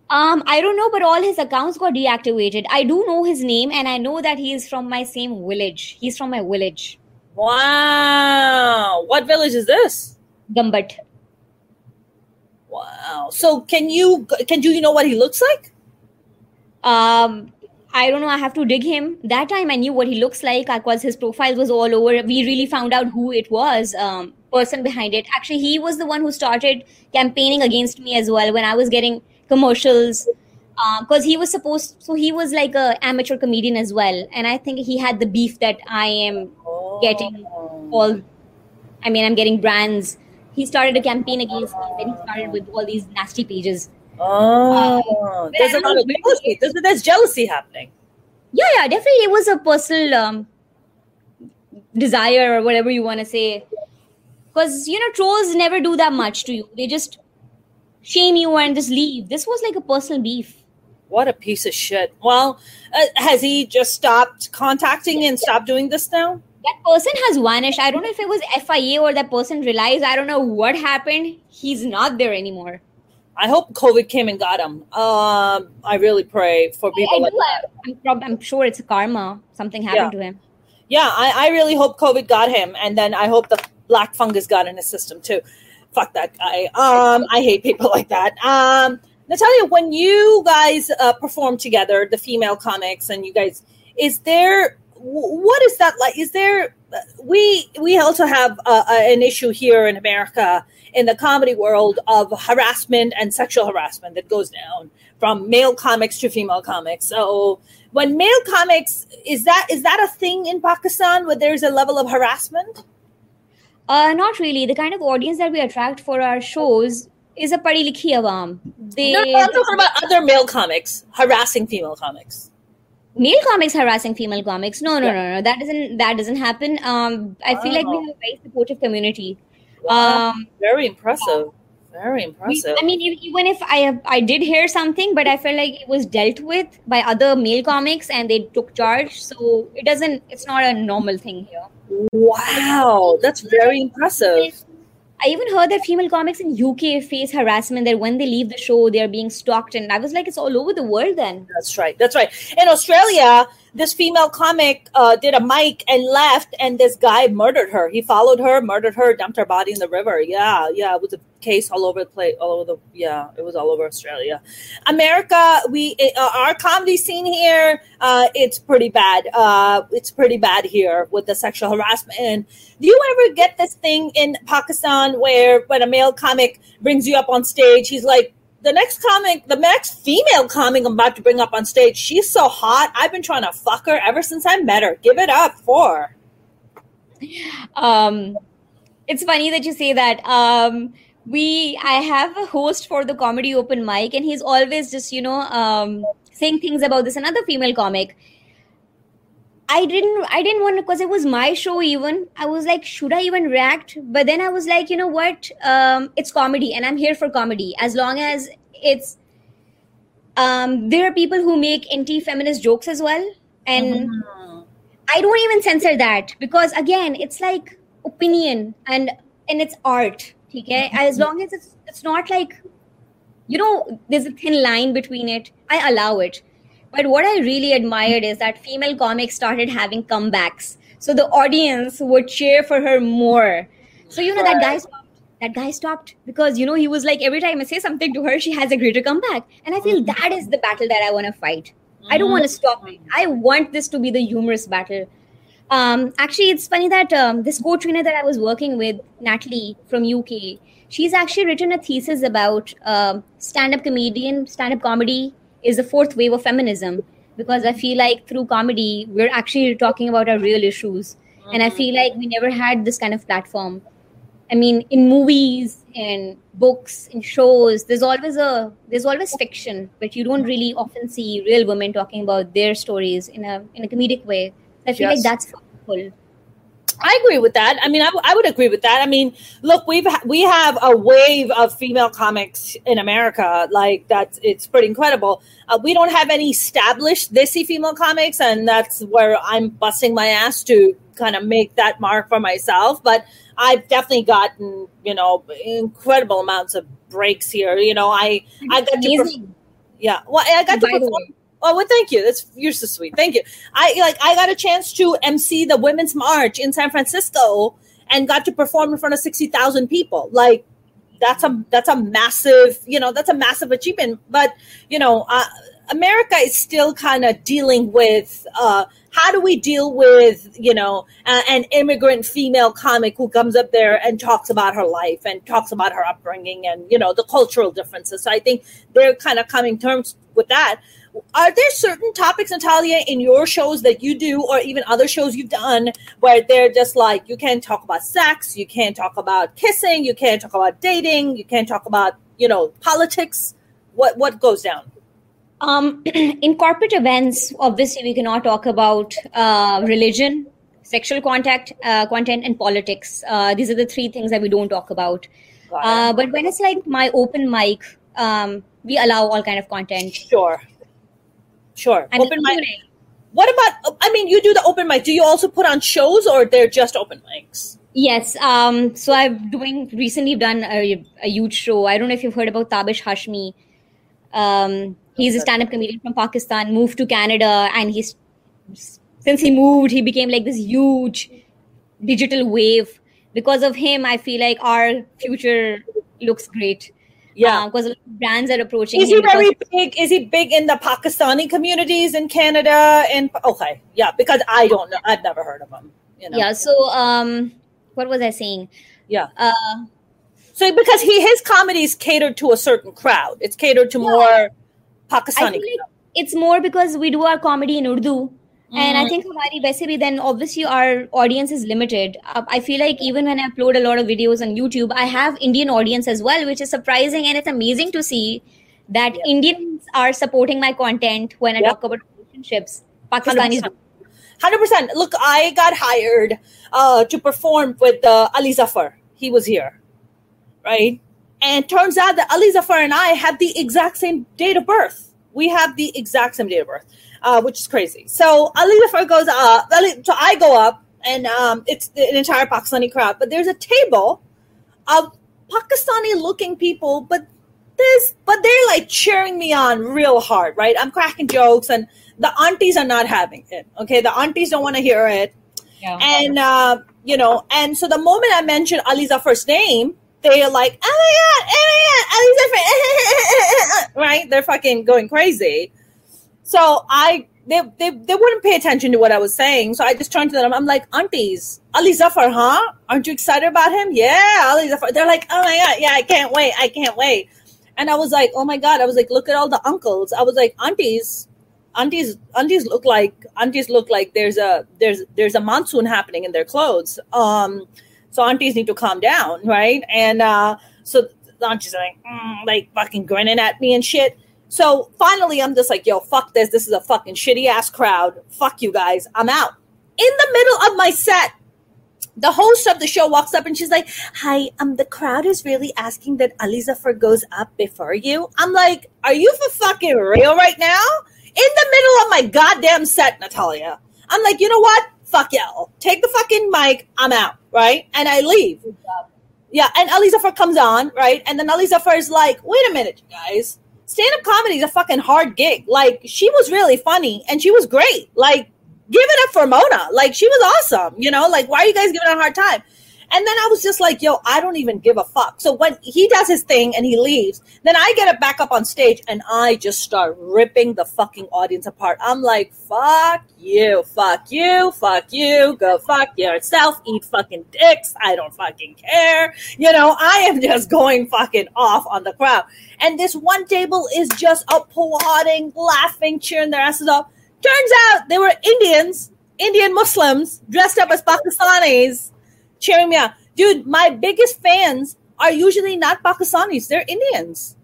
Um, I don't know, but all his accounts got deactivated. I do know his name, and I know that he is from my same village. He's from my village, Wow, what village is this? Gambat. Wow. So can you can do you know what he looks like? Um, I don't know. I have to dig him. That time I knew what he looks like because his profile was all over. We really found out who it was, um, person behind it. Actually, he was the one who started campaigning against me as well when I was getting commercials. Because he was supposed, so he was like a amateur comedian as well, and I think he had the beef that I am getting all. I mean, I'm getting brands. He started a campaign against me. Then he started with all these nasty pages. Oh, there's a lot of jealousy. There's, there's jealousy happening. yeah yeah definitely. It was a personal um, desire or whatever you want to say. Because you know trolls never do that much to you. They just shame you and just leave. This was like a personal beef. What a piece of shit. Well, uh, has he just stopped contacting and stopped doing this now? that person has vanished. I don't know if it was fia or that person realized. I don't know what happened. He's not there anymore I hope COVID came and got him. Um, I really pray for people I like do, I'm, prob- I'm sure it's karma something happened to him Yeah, I, I really hope COVID got him, and then I hope the black fungus got in his system too. Fuck that guy. Um, I hate people like that. Um, Natalia, when you guys uh, perform together, the female comics, and you guys, is there what is that like? Is there we we also have uh, uh, an issue here in America in the comedy world of harassment and sexual harassment that goes down from male comics to female comics. So when male comics is that is that a thing in Pakistan where there's a level of harassment? uh, not really the kind of audience that we attract for our shows is a padi likhi awam they No, no, I'm talking about other male comics harassing female comics. Male comics harassing female comics no no no no that doesn't that doesn't happen um i feel like we have a very supportive community Wow. um Very impressive. Very impressive. i mean even if i i did hear something but i felt like it was dealt with by other male comics and they took charge so it doesn't it's not a normal thing here wow, that's very impressive. I even heard that female comics in UK face harassment. That when they leave the show, they are being stalked, and I was like, it's all over the world. Then That's right. That's right. In Australia, this female comic uh, did a mic and left, and this guy murdered her. He followed her, murdered her, dumped her body in the river. Yeah, yeah. It was a case all over the place, all over the. Yeah, it was all over Australia. America, we uh, our comedy scene here, uh, it's pretty bad. Uh, it's pretty bad here with the sexual harassment. And do you ever get this thing in Pakistan where when a male comic brings you up on stage, he's like the next comic, the next female comic I'm about to bring up on stage, she's so hot. I've been trying to fuck her ever since I met her. Give it up for um, it's funny that you say that. Um, we I have a host for the comedy open mic, and he's always just you know um, saying things about this another female comic. I didn't I didn't want to because it was my show even. I was like, should I even react? But then I was like, you know what? Um, it's comedy and I'm here for comedy. As long as it's um there are people who make anti-feminist jokes as well. And mm-hmm. I don't even censor that because again, it's like opinion and and it's art. Okay. Mm-hmm. As long as it's it's not like you know, there's a thin line between it. I allow it but what I really admired is that female comics started having comebacks. So the audience would cheer for her more. So, you know, that guy stopped. That guy stopped because, you know, he was like, every time I say something to her, she has a greater comeback. And I feel mm-hmm. that is the battle that I want to fight. I don't want to stop it. I want this to be the humorous battle. Um, actually, it's funny that um, this co-trainer that I was working with, Natalie from UK, she's actually written a thesis about uh, stand-up comedian, stand-up comedy is the fourth wave of feminism because I feel like through comedy, we're actually talking about our real issues. Mm-hmm. And I feel like we never had this kind of platform. I mean, in movies, in books, in shows, there's always a there's always fiction, but you don't really often see real women talking about their stories in a in a comedic way. I feel yes. like that's powerful. I agree with that. I mean, I, w- I would agree with that. I mean, look, we've ha- we have a wave of female comics in America. Like that's it's pretty incredible. Uh, we don't have any established thisy female comics, and that's where I'm busting my ass to kind of make that mark for myself. But I've definitely gotten you know incredible amounts of breaks here. You know, I I got to yeah. Well, I got to perform. Oh well, thank you. That's you're so sweet. Thank you. I like I got a chance to MC the Women's March in San Francisco and got to perform in front of sixty thousand people. Like that's a that's a massive you know that's a massive achievement. But you know, uh, America is still kind of dealing with uh, how do we deal with you know an immigrant female comic who comes up there and talks about her life and talks about her upbringing and you know the cultural differences. So I think they're kind of coming terms with that are there certain topics, Natalia, in your shows that you do, or even other shows you've done, where they're just like you can't talk about sex, you can't talk about kissing, you can't talk about dating, you can't talk about you know politics? What what goes down? Um, (clears throat) in corporate events, obviously, we cannot talk about uh, religion, sexual contact, uh, content, and politics. Uh, these are the three things that we don't talk about. Uh, but when it's like my open mic, um, we allow all kind of content. Sure. Sure. And open mic. What about? I mean, you do the open mic. Do you also put on shows, or they're just open mics? Yes. Um. So I've doing recently done a, a huge show. I don't know if you've heard about Tabish Hashmi. Um. He's a stand-up comedian from Pakistan. Moved to Canada, and he's since he moved, he became like this huge digital wave. Because of him, I feel like our future looks great. Yeah, because uh, brands are approaching. Is he very big? Is he big in the Pakistani communities in Canada? And okay, yeah, because I don't know. I've never heard of him. You know? Yeah. So, um, what was I saying? Yeah. Uh, so because he his comedy is catered to a certain crowd. It's catered to yeah. more Pakistani. It's more because we do our comedy in Urdu and i mm. think hamari वैसे भी then obviously our audience is limited uh, i feel like even when i upload a lot of videos on youtube i have indian audience as well which is surprising and it's amazing to see that yeah. indians are supporting my content when i yeah. talk about relationships pakistanis 100%. 100%. Look, I got hired uh, to perform with uh, Ali Zafar. He was here, right? And turns out that Ali Zafar and I have the exact same date of birth. We have the exact same date of birth uh, which is crazy. So Ali Zafar goes up. So I go up, and um, it's an entire Pakistani crowd. But there's a table of Pakistani-looking people, but this, but they're like cheering me on real hard, right? I'm cracking jokes, and the aunties are not having it. Okay, the aunties don't want to hear it, yeah. and uh, you know, and so the moment I mention Ali Zafar's name, they're like, "Oh my god, oh my god, Ali Zafar!" (laughs) right? They're fucking going crazy. So I they, they they wouldn't pay attention to what I was saying. So I just turned to them. I'm like, aunties, Ali Zafar, huh? Aren't you excited about him? Yeah, Ali Zafar. They're like, oh my god, yeah, I can't wait, I can't wait. And I was like, oh my god, I was like, look at all the uncles. I was like, aunties, aunties, aunties look like aunties look like there's a there's there's a monsoon happening in their clothes. Um, so aunties need to calm down, right? And uh, so the aunties are like, mm, like fucking grinning at me and shit. So finally, I'm just like, yo, fuck this. This is a fucking shitty ass crowd. Fuck you guys. I'm out. In the middle of my set, the host of the show walks up and she's like, Hi, um, the crowd is really asking that Ali Zafar goes up before you. I'm like, Are you for fucking real right now? In the middle of my goddamn set, Natalia. I'm like, you know what? Fuck y'all. Take the fucking mic. I'm out, right? And I leave. Yeah, and Ali Zafar comes on, right? And then Ali Zafar is like, wait a minute, you guys. Stand up comedy is a fucking hard gig. Like, she was really funny and she was great. Like, give it up for Mona. Like, she was awesome. You know, like, why are you guys giving her a hard time? And then I was just like, yo, I don't even give a fuck. So when he does his thing and he leaves, then I get it back up on stage and I just start ripping the fucking audience apart. I'm like, fuck you, fuck you, fuck you, go fuck yourself, eat fucking dicks. I don't fucking care. You know, I am just going fucking off on the crowd. And this one table is just applauding, laughing, cheering their asses off. Turns out they were Indians, Indian Muslims dressed up as Pakistanis cheering me on. Dude, my biggest fans are usually not Pakistanis. They're Indians.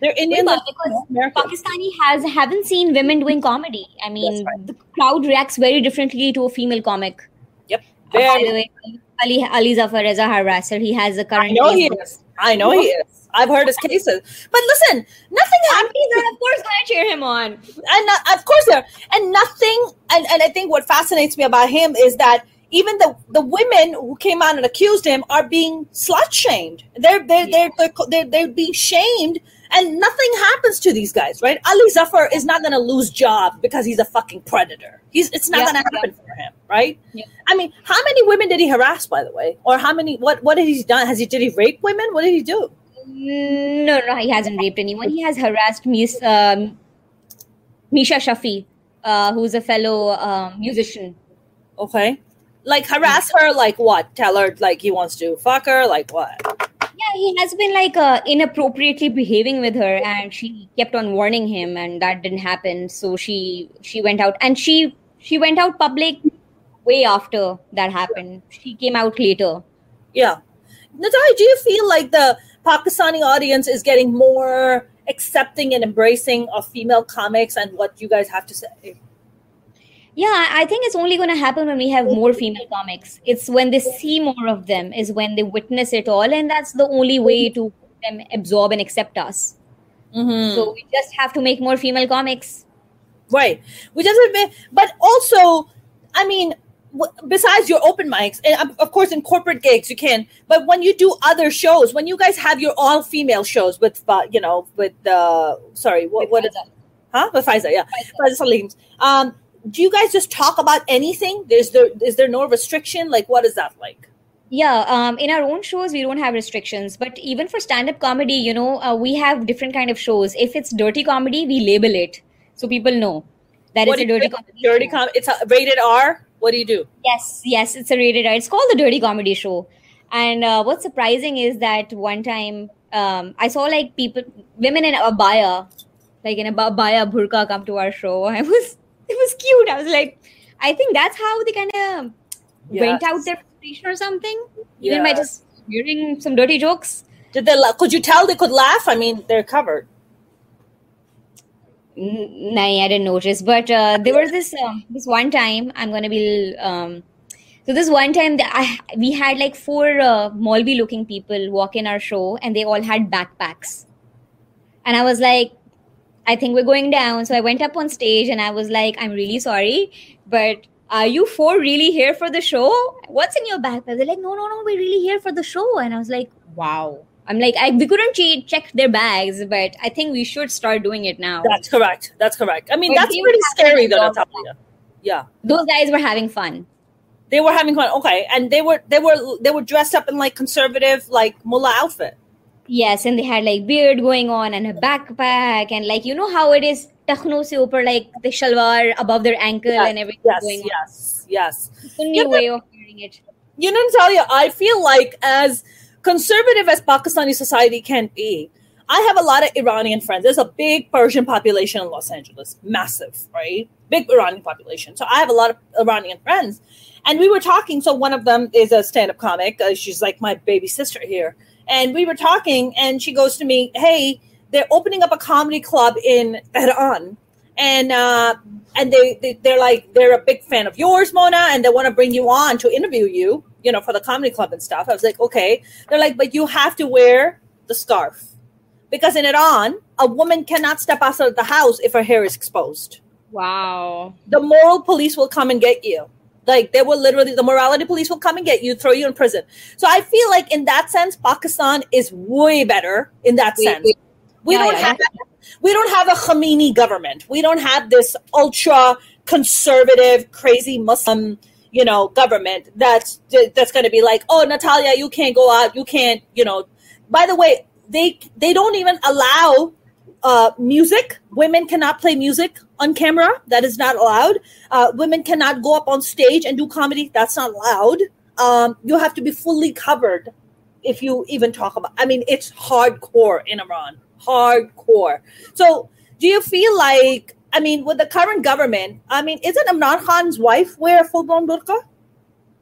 They're Indian. Well, because Pakistani has haven't seen women doing comedy. I mean, right. the crowd reacts very differently to a female comic. Yep. Uh, by the way, Ali Ali Zafar is a harasser. He has a current. I know he is. I know he is. I've heard his cases. But listen, nothing happens. of course, gonna cheer him on. And uh, of course, there and nothing. And and I think what fascinates me about him is that even the, the women who came out and accused him are being slut shamed. They're they're, they're they're they're they're being shamed, and nothing happens to these guys, right? Ali Zafar is not going to lose job because he's a fucking predator. He's it's not yeah, going to happen yeah. for him, right? Yeah. I mean, how many women did he harass, by the way, or how many? What what did he done? Has he did he rape women? What did he do? No, no, he hasn't raped anyone. He has harassed Miss um, Misha Shafi, uh, who's a fellow um, musician. Okay like harass her like what? Tell her like he wants to fuck her like what? Yeah he has been like uh, inappropriately behaving with her and she kept on warning him and that didn't happen. So she she went out and she she went out public way after that happened. She came out later. Yeah. Natalia do you feel like the pakistani audience is getting more accepting and embracing of female comics and what you guys have to say yeah i think it's only going to happen when we have more female comics. It's when they see more of them is when they witness it all and that's the only way to them absorb and accept us. Mm-hmm. so we just have to make more female comics. Right. We just but also i mean besides your open mics and um, of course in corporate gigs you can but when you do other shows when you guys have your all female shows with uh, you know with uh sorry what, what is that huh? With Faiza, yeah. Faiza um do you guys just talk about anything? Is there is there no restriction? Like what is that like? Yeah, um, in our own shows we don't have restrictions, but even for stand-up comedy, you know, uh, we have different kind of shows. If it's dirty comedy, we label it so people know that what it's a dirty comedy. Dirty comedy. It's a rated R. What do you do? Yes, yes, it's a rated R. It's called the Dirty Comedy Show. And uh, what's surprising is that one time um, I saw like people, women in a abaya, like in a abaya burqa, come to our show. (laughs) I was it was cute. I was like, I think that's how they kind of yes. went out their frustration or something, even by just hearing some dirty jokes. Did they? Could you tell they could laugh? I mean, they're covered. No, I didn't notice. But uh, there was this um, this one time. I'm gonna be. Um, so this one time, that I we had like four uh, looking people walk in our show, and they all had backpacks. And I was like, I think we're going down. So I went up on stage and I was like, I'm really sorry, but are you four really here for the show? What's in your backpack? They're like, no, no, no, we're really here for the show. And I was like, wow. I'm like, I, we couldn't che- check their bags, but I think we should start doing it now. That's correct. That's correct. I mean, but that's pretty scary, though, Natalia. Yeah, those guys were having fun. They were having fun. Okay, and they were they were they were dressed up in like conservative like mullah outfit. Yes, and they had like beard going on and a backpack and like you know how it is takhno se upar like the shalwar above their ankle yes, and everything yes, going yes, on. Yes, yes. Sunni way of wearing it. You know, Natalia, I feel like as conservative as Pakistani society can be, I have a lot of Iranian friends. There's a big Persian population in Los Angeles, massive, right? Big Iranian population. So I have a lot of Iranian friends. And we were talking. So one of them is a stand up comic. Uh, she's like my baby sister here. And we were talking, and she goes to me, Hey, they're opening up a comedy club in Tehran, and uh, and they, they they're like they're a big fan of yours, Mona, and they want to bring you on to interview you, you know, for the comedy club and stuff. I was like, okay. They're like, but you have to wear the scarf because in Iran, a woman cannot step outside of the house if her hair is exposed. Wow. The moral police will come and get you. Like they will literally, the morality police will come and get you, throw you in prison. So I feel like in that sense, Pakistan is way better in that Wait, sense. wait. We Yeah, don't yeah, have we don't have a Khomeini government. We don't have this ultra conservative, crazy Muslim, you know, government that's that's going to be like, oh, Natalia, you can't go out, you can't, you know. By the way, they they don't even allow uh, music. Women cannot play music on camera. That is not allowed. Uh, women cannot go up on stage and do comedy. That's not allowed. Um, you have to be fully covered if you even talk about. I mean, it's hardcore in Iran. Hardcore. So, do you feel like? I mean, with the current government, I mean, isn't Imran Khan's wife wear a full blown burqa?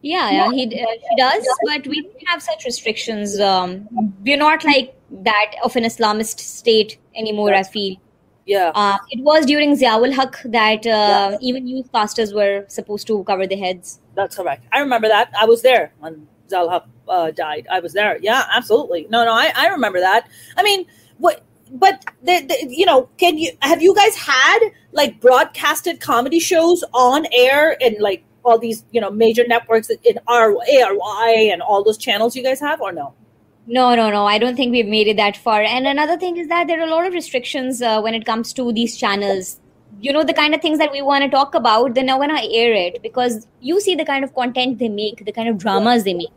Yeah, yeah, he uh, he does, but we don't have such restrictions. Um, we're not like that of an Islamist state anymore. I feel Yeah. uh, it was during Ziaul Haq that uh, even youth pastors were supposed to cover their heads. That's correct. I remember that. I was there when Ziaul Haq uh, died. I was there. Yeah, absolutely. No, no, I, I remember that. I mean, what? But the, the, you know, can you have you guys had like broadcasted comedy shows on air and like all these you know major networks in R ARY and all those channels you guys have or no? No, no, no. I don't think we've made it that far. And another thing is that there are a lot of restrictions uh, when it comes to these channels. You know, the kind of things that we want to talk about, they're not going to air it because you see the kind of content they make, the kind of dramas they make,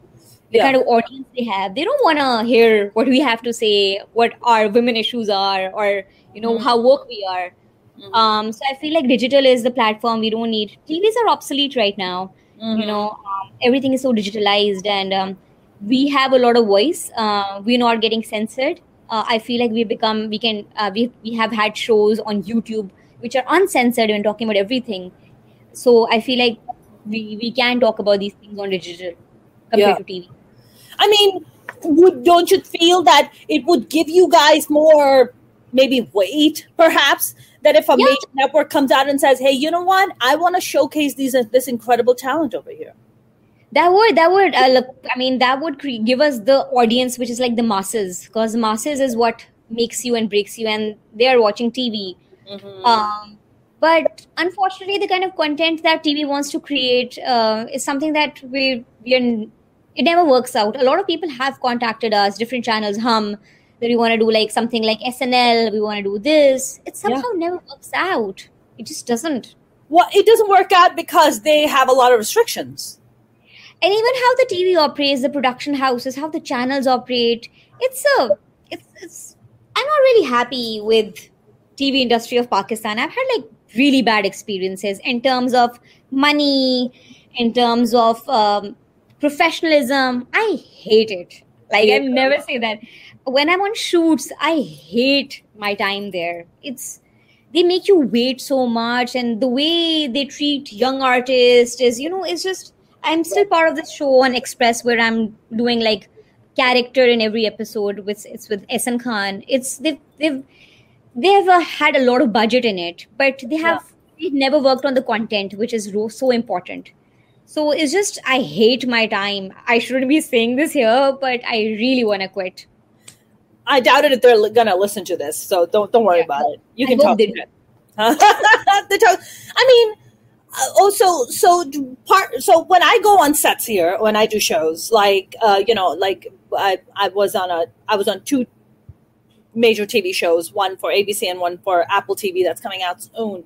the Yeah. kind of audience they have. They don't want to hear what we have to say, what our women issues are, or, you know, Mhm. how woke we are. Mhm. Um, so I feel like digital is the platform we don't need. TVs are obsolete right now Mhm. you know um, everything is so digitalized and um, we have a lot of voice uh, we're not getting censored uh, i feel like we become we can uh, we, we have had shows on youtube which are uncensored and talking about everything so i feel like we, we can talk about these things on digital compared Yeah. to tv I mean, would don't you feel that it would give you guys more maybe weight, perhaps? That if a Yeah. major network comes out and says, "Hey, you know what? I want to showcase these this incredible talent over here." that would that would uh, look i mean that would cre- give us the audience which is like the masses because masses is what makes you and breaks you and they are watching tv Um, but unfortunately, the kind of content that TV wants to create uh, is something that we we it never works out. A lot of people have contacted us, different channels, hum that we want to do like something like SNL. We want to do this. It somehow never works out. It just doesn't. Well, it doesn't work out because they have a lot of restrictions. And even how the TV operates, the production houses, how the channels operate, it's a it's it's. I'm not really happy with TV industry of Pakistan. I've had like really bad experiences in terms of money, in terms of um, professionalism. I hate it. Like I never say that. When I'm on shoots, I hate my time there. It's they make you wait so much, and the way they treat young artists is, you know, it's just. I'm still part of the show on Express where I'm doing like character in every episode. With it's with Ahsan Khan. It's they've they've they've uh, had a lot of budget in it, but they have they've never worked on the content, which is ro- so important. So it's just I hate my time. I shouldn't be saying this here, but I really want to quit. I doubted if they're gonna listen to this, so don't don't worry Yeah. about it. You I can talk. they to do. (laughs) the talk, I mean, uh, also, so part. So when I go on sets here, when I do shows, like uh, you know, like I I was on a I was on two major TV shows, one for ABC and one for Apple TV that's coming out soon.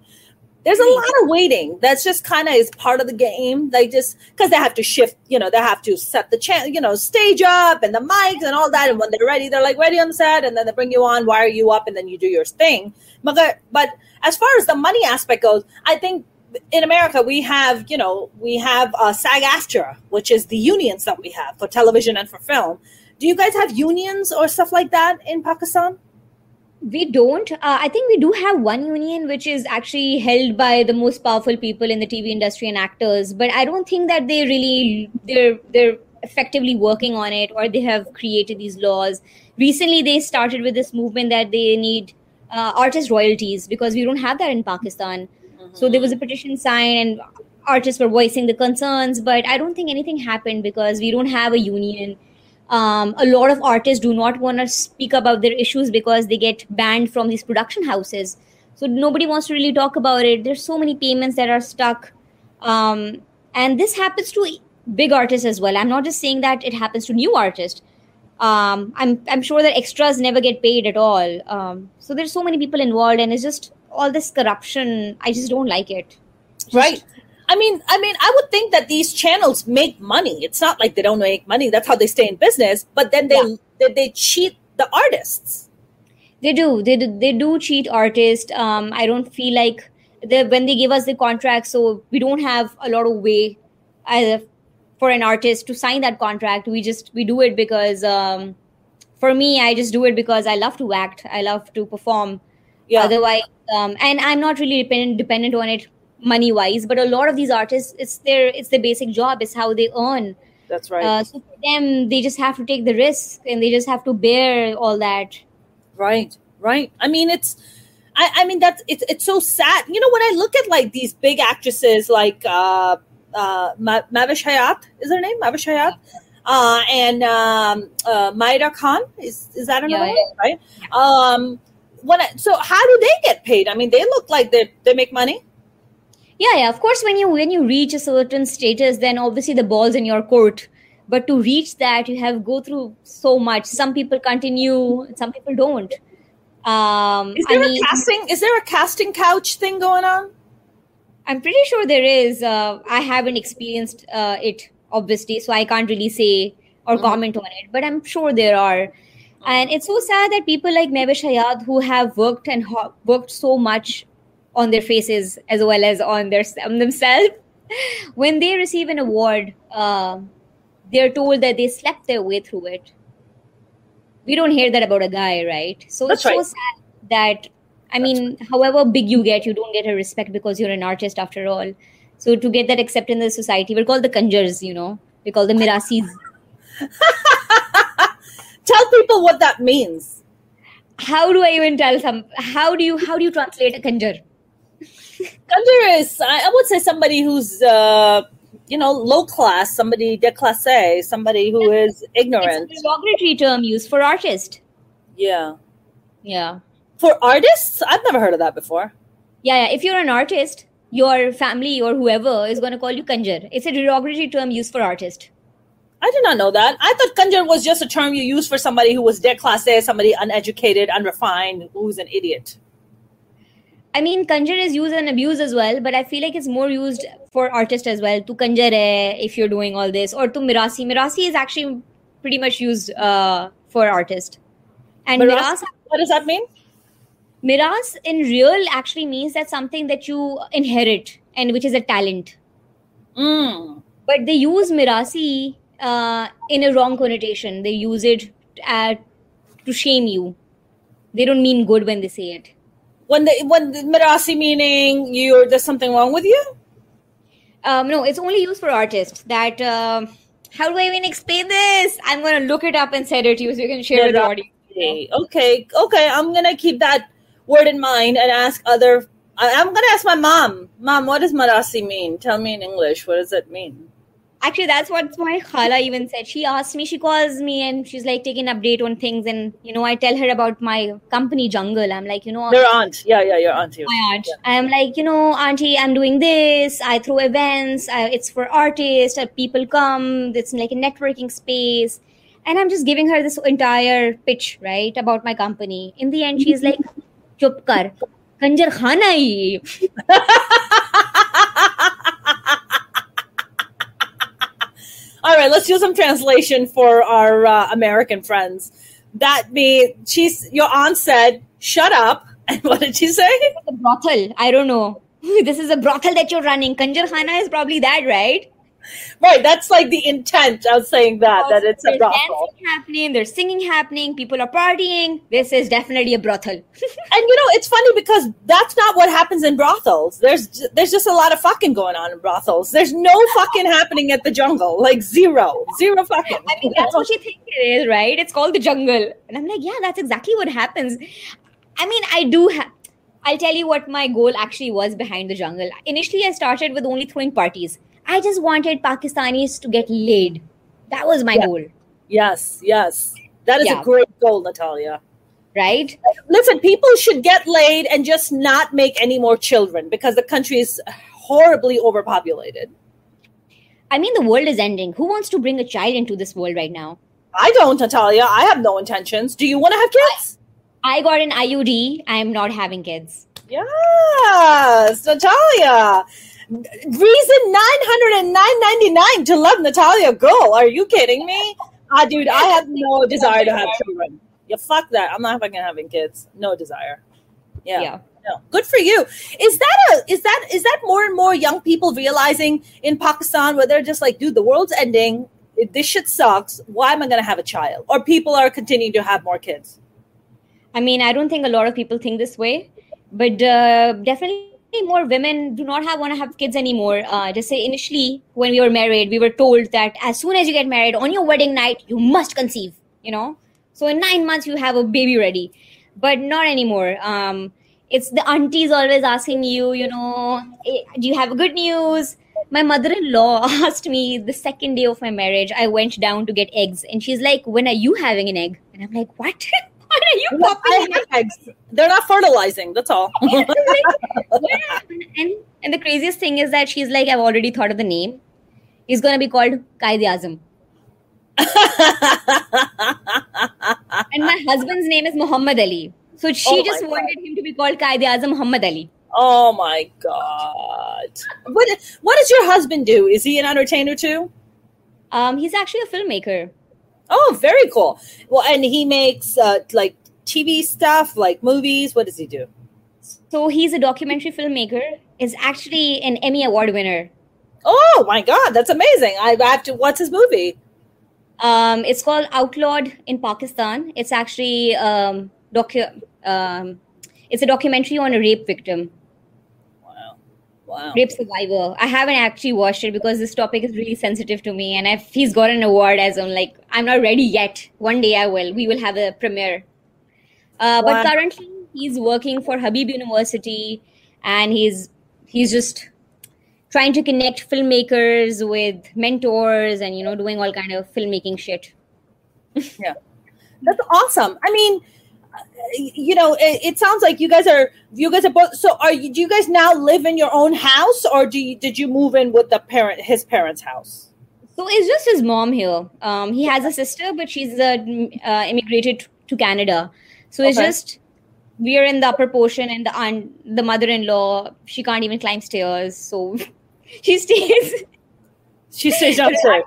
There's a lot of waiting. That's just kind of is part of the game. They just because they have to shift, you know, they have to set the channel, you know, stage up and the mics and all that. And when they're ready, they're like ready on the set, and then they bring you on, wire you up, and then you do your thing. But but as far as the money aspect goes, I think in America we have, you know, we have uh, SAG-AFTRA, which is the unions that we have for television and for film. Do you guys have unions or stuff like that in Pakistan? We don't. Uh, I think we do have one union which is actually held by the most powerful people in the TV industry and actors, but I don't think that they really they're they're effectively working on it or they have created these laws. recently they started with this movement that they need uh, artist royalties because we don't have that in Pakistan. So there was a petition signed and artists were voicing the concerns, but I don't think anything happened because we don't have a union. Um, a lot of artists do not want to speak about their issues because they get banned from these production houses. So nobody wants to really talk about it. There's so many payments that are stuck. Um, and this happens to big artists as well. I'm not just saying that it happens to new artists. Um, I'm I'm sure that extras never get paid at all. Um, so there's so many people involved, and it's just all this corruption. I just don't like it. Just, right. I mean, I mean, I would think that these channels make money. It's not like they don't make money. That's how they stay in business. But then they yeah. they, they, cheat the artists. They do. They do. They do cheat artists. Um, I don't feel like they when they give us the contract, so we don't have a lot of way as for an artist to sign that contract. We just we do it because um, for me, I just do it because I love to act. I love to perform. Yeah. Otherwise, um, and I'm not really dependent dependent on it money wise but a lot of these artists it's their it's their basic job. It's how they earn. That's right. Uh, so for them they just have to take the risk and they just have to bear all that. Right right. I mean it's i, I mean that's it's, it's so sad. You know when i look at like these big actresses like uh uh Mehwish Hayat is her name? Mehwish Hayat? Uh and um uh Mahira Khan. Is is that another yeah, one? yeah. right? Um when I, so how do they get paid? I mean they look like they they make money yeah yeah of course when you when you reach a certain status then obviously the ball's in your court. But to reach that you have go through so much. Some people continue some people don't. Um is there I a mean, casting is there a casting couch thing going on? I'm pretty sure there is. Uh, i haven't experienced uh, it obviously so i can't really say or mm-hmm. comment on it but i'm sure there are. And it's so sad that people like Mehwish Hayat who have worked and ho- worked so much on their faces as well as on their on themselves. when they receive an award, uh, they're told that they slept their way through it. We don't hear that about a guy, right? So That's it's right. so sad that I mean, however big you get, you don't get a respect because you're an artist after all. So to get that acceptance in the society, we're called the kanjars, you know. We call the mirasis. (laughs) Tell people what that means. How do I even tell some? How do you how do you translate a kanjar? Kanjar is, I would say, somebody who's, uh, you know, low class, somebody déclassé, somebody who is ignorant. It's a derogatory term used for artist. Yeah. Yeah. For artists? I've never heard of that before. Yeah, yeah. If you're an artist, your family or whoever is going to call you kanjar. It's a derogatory term used for artist. I did not know that. I thought kanjar was just a term you use for somebody who was déclassé, somebody uneducated, unrefined, who's an idiot. I mean, kanjar is used and abused as well, but I feel like it's more used for artists as well. To kanjar if you're doing all this, or to mirasi. Mirasi is actually pretty much used uh, for artists. And miras, miras, what does that mean? Miras in real actually means that something that you inherit and which is a talent. Mm. But they use mirasi uh, in a wrong connotation. They use it at, to shame you. They don't mean good when they say it when the when the mirasi meaning you there's something wrong with you? Um no it's only used for artists that uh, how do i even explain this? I'm gonna look it up and send it to you so you can share yeah, with the audience. Okay okay i'm gonna keep that word in mind and ask other i'm gonna ask my mom. Mom what does marasi mean? Tell me in english what does it mean actually that's what my khala even said. She asked me she calls me and she's like taking update on things and you know i tell her about my company jungle. I'm like you know your aunt. Yeah yeah your aunt my aunt. Yeah. i'm like you know auntie i'm doing this. I throw events. I, it's for artists. Uh, people come. It's like a networking space. And i'm just giving her this entire pitch right about my company. In the end she's like chup kar kanjar khana (laughs) All right, let's do some translation for our uh, American friends. That be she's your aunt said, "Shut up." (laughs) And what did she say? A brothel. I don't know. (laughs) This is a brothel that you're running. Kanjar Khana is probably that, right? Right. That's like the intent of saying that that it's a there's brothel. dancing happening, there's singing happening, people are partying. This is definitely a brothel. (laughs) And you know, it's funny because that's not what happens in brothels. There's there's just a lot of fucking going on in brothels. There's no (laughs) fucking happening at the jungle. Like zero, zero fucking. I mean, that's what you think it is, right? It's called the jungle. And I'm like, yeah, that's exactly what happens. I mean, I do have. I'll tell you what my goal actually was behind the jungle. Initially, I started with only throwing parties. I just wanted Pakistanis to get laid. That was my Yeah. goal, Yes, yes, that is Yeah. a great goal, Natalia. right? Listen, people should get laid and just not make any more children because the country is horribly overpopulated. I mean, the world is ending. Who wants to bring a child into this world right now? I don't, Natalia. I have no intentions. Do you want to have kids? I got an IUD. I am not having kids. Yes, Natalia. Reason nine hundred and nine ninety nine to love Natalia. Girl, are you kidding me? Ah, dude, I have no desire to have children. Yeah, fuck that. I'm not fucking having kids. No desire. Yeah. yeah. No. Good for you. Is that a is that is that more and more young people realizing in Pakistan where they're just like, dude, the world's ending. This shit sucks. Why am I gonna have a child? Or people are continuing to have more kids. I mean, I don't think a lot of people think this way, but uh, definitely more women do not have want to have kids anymore. Uh, just say initially when we were married, we were told that as soon as you get married on your wedding night, you must conceive. You know, so in nine months you have a baby ready, but not anymore. Um, it's the aunties always asking you, you know, "Eh, do you have good news? My mother-in-law (laughs) asked me the second day of my marriage. I went down to get eggs, and she's like, "When are you having an egg?" And I'm like, "What? (laughs) When are you Well, popping I eggs. They're not fertilizing. That's all. (laughs) what? (laughs) And and the craziest thing is that she's like, I've already thought of the name. He's gonna be called Qaid Azam. (laughs) And my husband's name is Muhammad Ali. So she Oh my just God. wanted him to be called Qaid Azam Muhammad Ali. oh my god. What what does your husband do? Is he an entertainer too? Um, he's actually a filmmaker. Oh, very cool. Well, and he makes uh, like TV stuff, like movies. What does he do? So he's a documentary filmmaker. Is actually an Emmy Award winner. Oh my god, that's amazing. I have to. What's his movie? Um, it's called Outlawed in Pakistan. It's actually um, docu- um, it's a documentary on a rape victim. Wow, rape survivor. I haven't actually watched it because this topic is really sensitive to me, and if he's got an award, as I'm like, I'm not ready yet. One day I will. We will have a premiere. Uh, Wow. But currently, he's working for Habib University, and he's he's just trying to connect filmmakers with mentors, and you know, doing all kind of filmmaking shit. Yeah, that's awesome. I mean, you know, it, it sounds like you guys are you guys are both. So, are you? Do you guys now live in your own house, or do you, did you move in with the parent his parents' house? So it's just his mom here. Um, he has a sister, but she's uh, uh, immigrated to Canada. So it's Okay. just we are in the upper portion, and the aunt, the mother-in-law, she can't even climb stairs, so (laughs) she stays. She stays downstairs.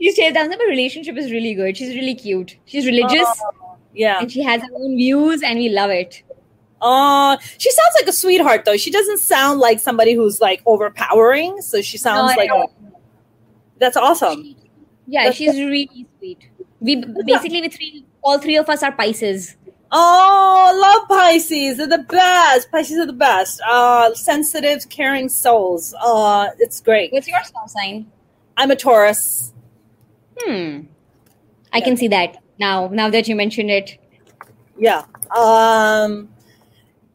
She stays downstairs But relationship is really good. She's really cute. She's religious, Oh, yeah. and she has her own views, and we love it. Uh, she sounds like a sweetheart, though. She doesn't sound like somebody who's like overpowering. So she sounds No, like a, that's awesome. Yeah, That's- she's really sweet. We basically we three, all three of us are Pisces. Oh, love Pisces. They're the best. Pisces are the best. Uh, sensitive, caring souls. Uh, it's great. What's your star sign? I'm a Taurus. Hmm. I can see that now. Now that you mentioned it. Yeah. Um,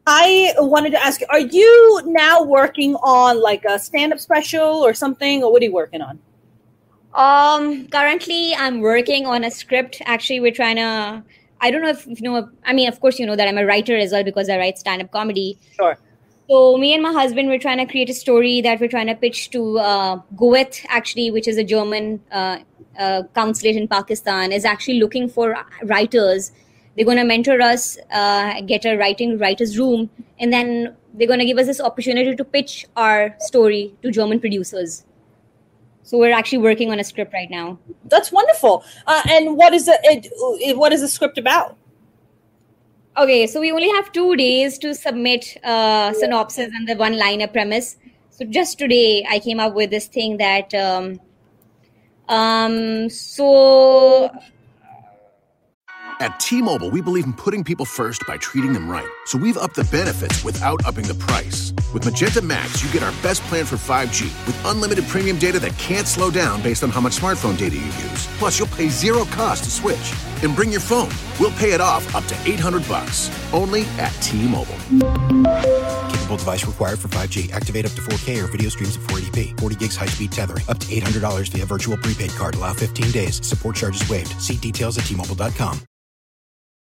I wanted to ask you: Are you now working on like a stand-up special or something, or what are you working on? Um, currently, I'm working on a script. Actually, we're trying to. I don't know if you know. I mean, of course, you know that I'm a writer as well because I write stand-up comedy. Sure. So me and my husband, we're trying to create a story that we're trying to pitch to uh, Goethe, actually, which is a German uh, uh, consulate in Pakistan, is actually looking for writers. They're going to mentor us, uh, get a writing writers room, and then they're going to give us this opportunity to pitch our story to German producers. So we're actually working on a script right now. That's wonderful. Uh, and what is the it, it, what is the script about? Okay, so we only have two days to submit uh, synopsis and the one-liner premise. So just today, I came up with this thing that um, 嗯说 At T Mobile, we believe in putting people first by treating them right. So we've upped the benefits without upping the price. With Magenta Max, you get our best plan for 5G with unlimited premium data that can't slow down based on how much smartphone data you use. Plus, you'll pay zero cost to switch. And bring your phone. We'll pay it off up to 800 bucks. Only at T-Mobile. Capable device required for 5G. Activate up to 4K or video streams at 480p. 40 gigs high speed tethering. Up to $800 via virtual prepaid card. Allow 15 days. Support charges waived. See details at tmobile.com.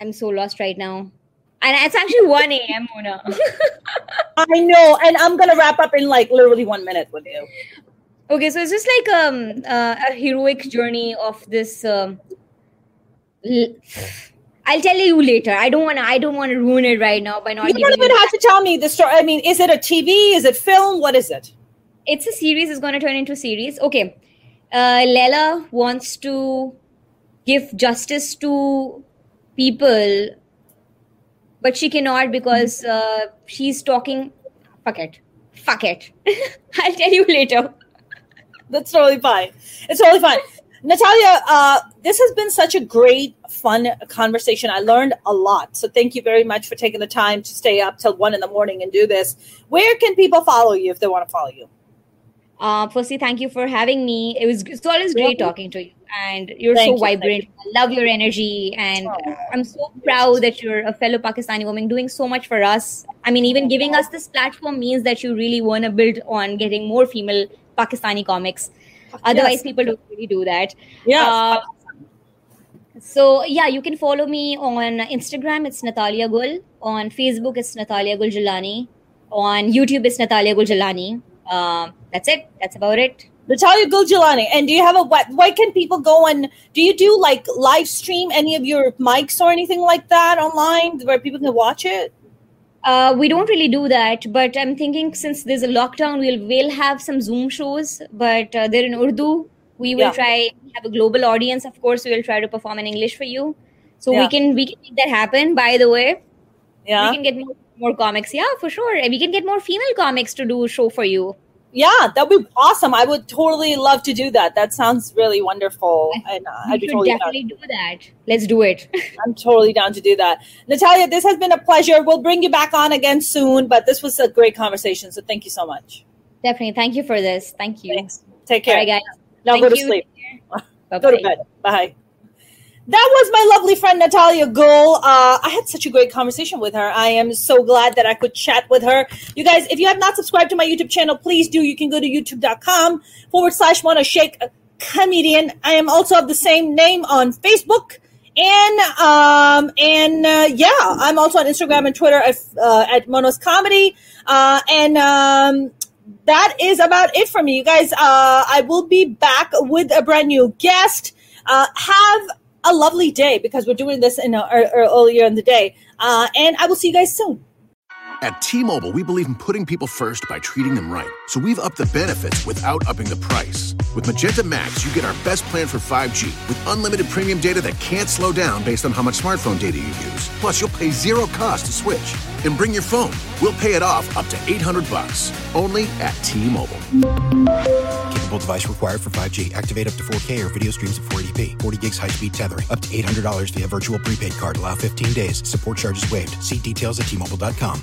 I'm so lost right now. And it's actually (laughs) 1 a.m. Mona. (laughs) I know, and I'm gonna wrap up in like literally one minute with you. okay, so it's just like um, uh, a heroic journey of this. Um, l- I'll tell you later. I don't want to. I don't want to ruin it right now by not You don't even you. have to tell me the story. I mean, is it a TV? Is it film? What is it? It's a series. It's going to turn into a series. Okay, uh, Lela wants to give justice to people, but she cannot because uh, she's talking. Fuck it. Fuck it. (laughs) I'll tell you later. That's totally fine. It's totally fine. Natalia, uh, this has been such a great, fun conversation. I learned a lot. So thank you very much for taking the time to stay up till one in the morning and do this. Where can people follow you if they want to follow you? Uh, firstly, thank you for having me. It was it's always great talking to you, and you're Thank so you, vibrant. I love your energy, and I'm so proud that you're a fellow Pakistani woman doing so much for us. I mean, even giving us this platform means that you really want to build on getting more female Pakistani comics. Otherwise, Yes. people don't really do that. Yes. Uh, so yeah, you can follow me on Instagram. It's Natalia Gul. On Facebook, it's Natalia Gul Jalani. On YouTube, it's Natalia Gul Jalani. Um, that's it. That's about it. Natalia Guljilani. And do you have a what? Why can people go and do you do like live stream any of your mics or anything like that online where people can watch it? Uh, we don't really do that, but I'm thinking since there's a lockdown, we'll we'll have some Zoom shows, but uh, they're in Urdu. We will Yeah. try have a global audience. Of course, we will try to perform in English for you. So Yeah. we can we can make that happen. By the way, Yeah. we can get more, more comics. Yeah, for sure. And we can get more female comics to do a show for you. Yeah, that'd be awesome. I would totally love to do that. That sounds really wonderful, and uh, I'd be totally down. definitely do that. Let's do it. (laughs) I'm totally down to do that. Natalia, this has been a pleasure. We'll bring you back on again soon, but this was a great conversation. So thank you so much. definitely. Thank you for this. Thank you. Thanks. Take care. guys. Now Thank go to you. sleep. Go to bed. Bye. That was my lovely friend Natalia Gul. Uh, I had such a great conversation with her. I am so glad that I could chat with her. You guys, if you have not subscribed to my YouTube channel, please do. You can go to youtube.com forward slash Mona Shaikh Comedian. I am also of the same name on Facebook. And um and uh, yeah, I'm also on Instagram and Twitter at, uh, at Mona's Comedy. Uh, and um, that is about it for me, you guys. Uh, I will be back with a brand new guest. Uh, have a lovely day because we're doing this in a, er, er- earlier in the day. Uh, and I will see you guys soon. At T-Mobile, we believe in putting people first by treating them right. So we've upped the benefits without upping the price. With Magenta Max, you get our best plan for 5G with unlimited premium data that can't slow down based on how much smartphone data you use. Plus, you'll pay zero cost to switch. And bring your phone. We'll pay it off up to 800 bucks. Only at T-Mobile. Capable device required for 5G. Activate up to 4K or video streams at 480p. 40 gigs high speed tethering. Up to $800 via virtual prepaid card. Allow 15 days. Support charges waived. See details at tmobile.com.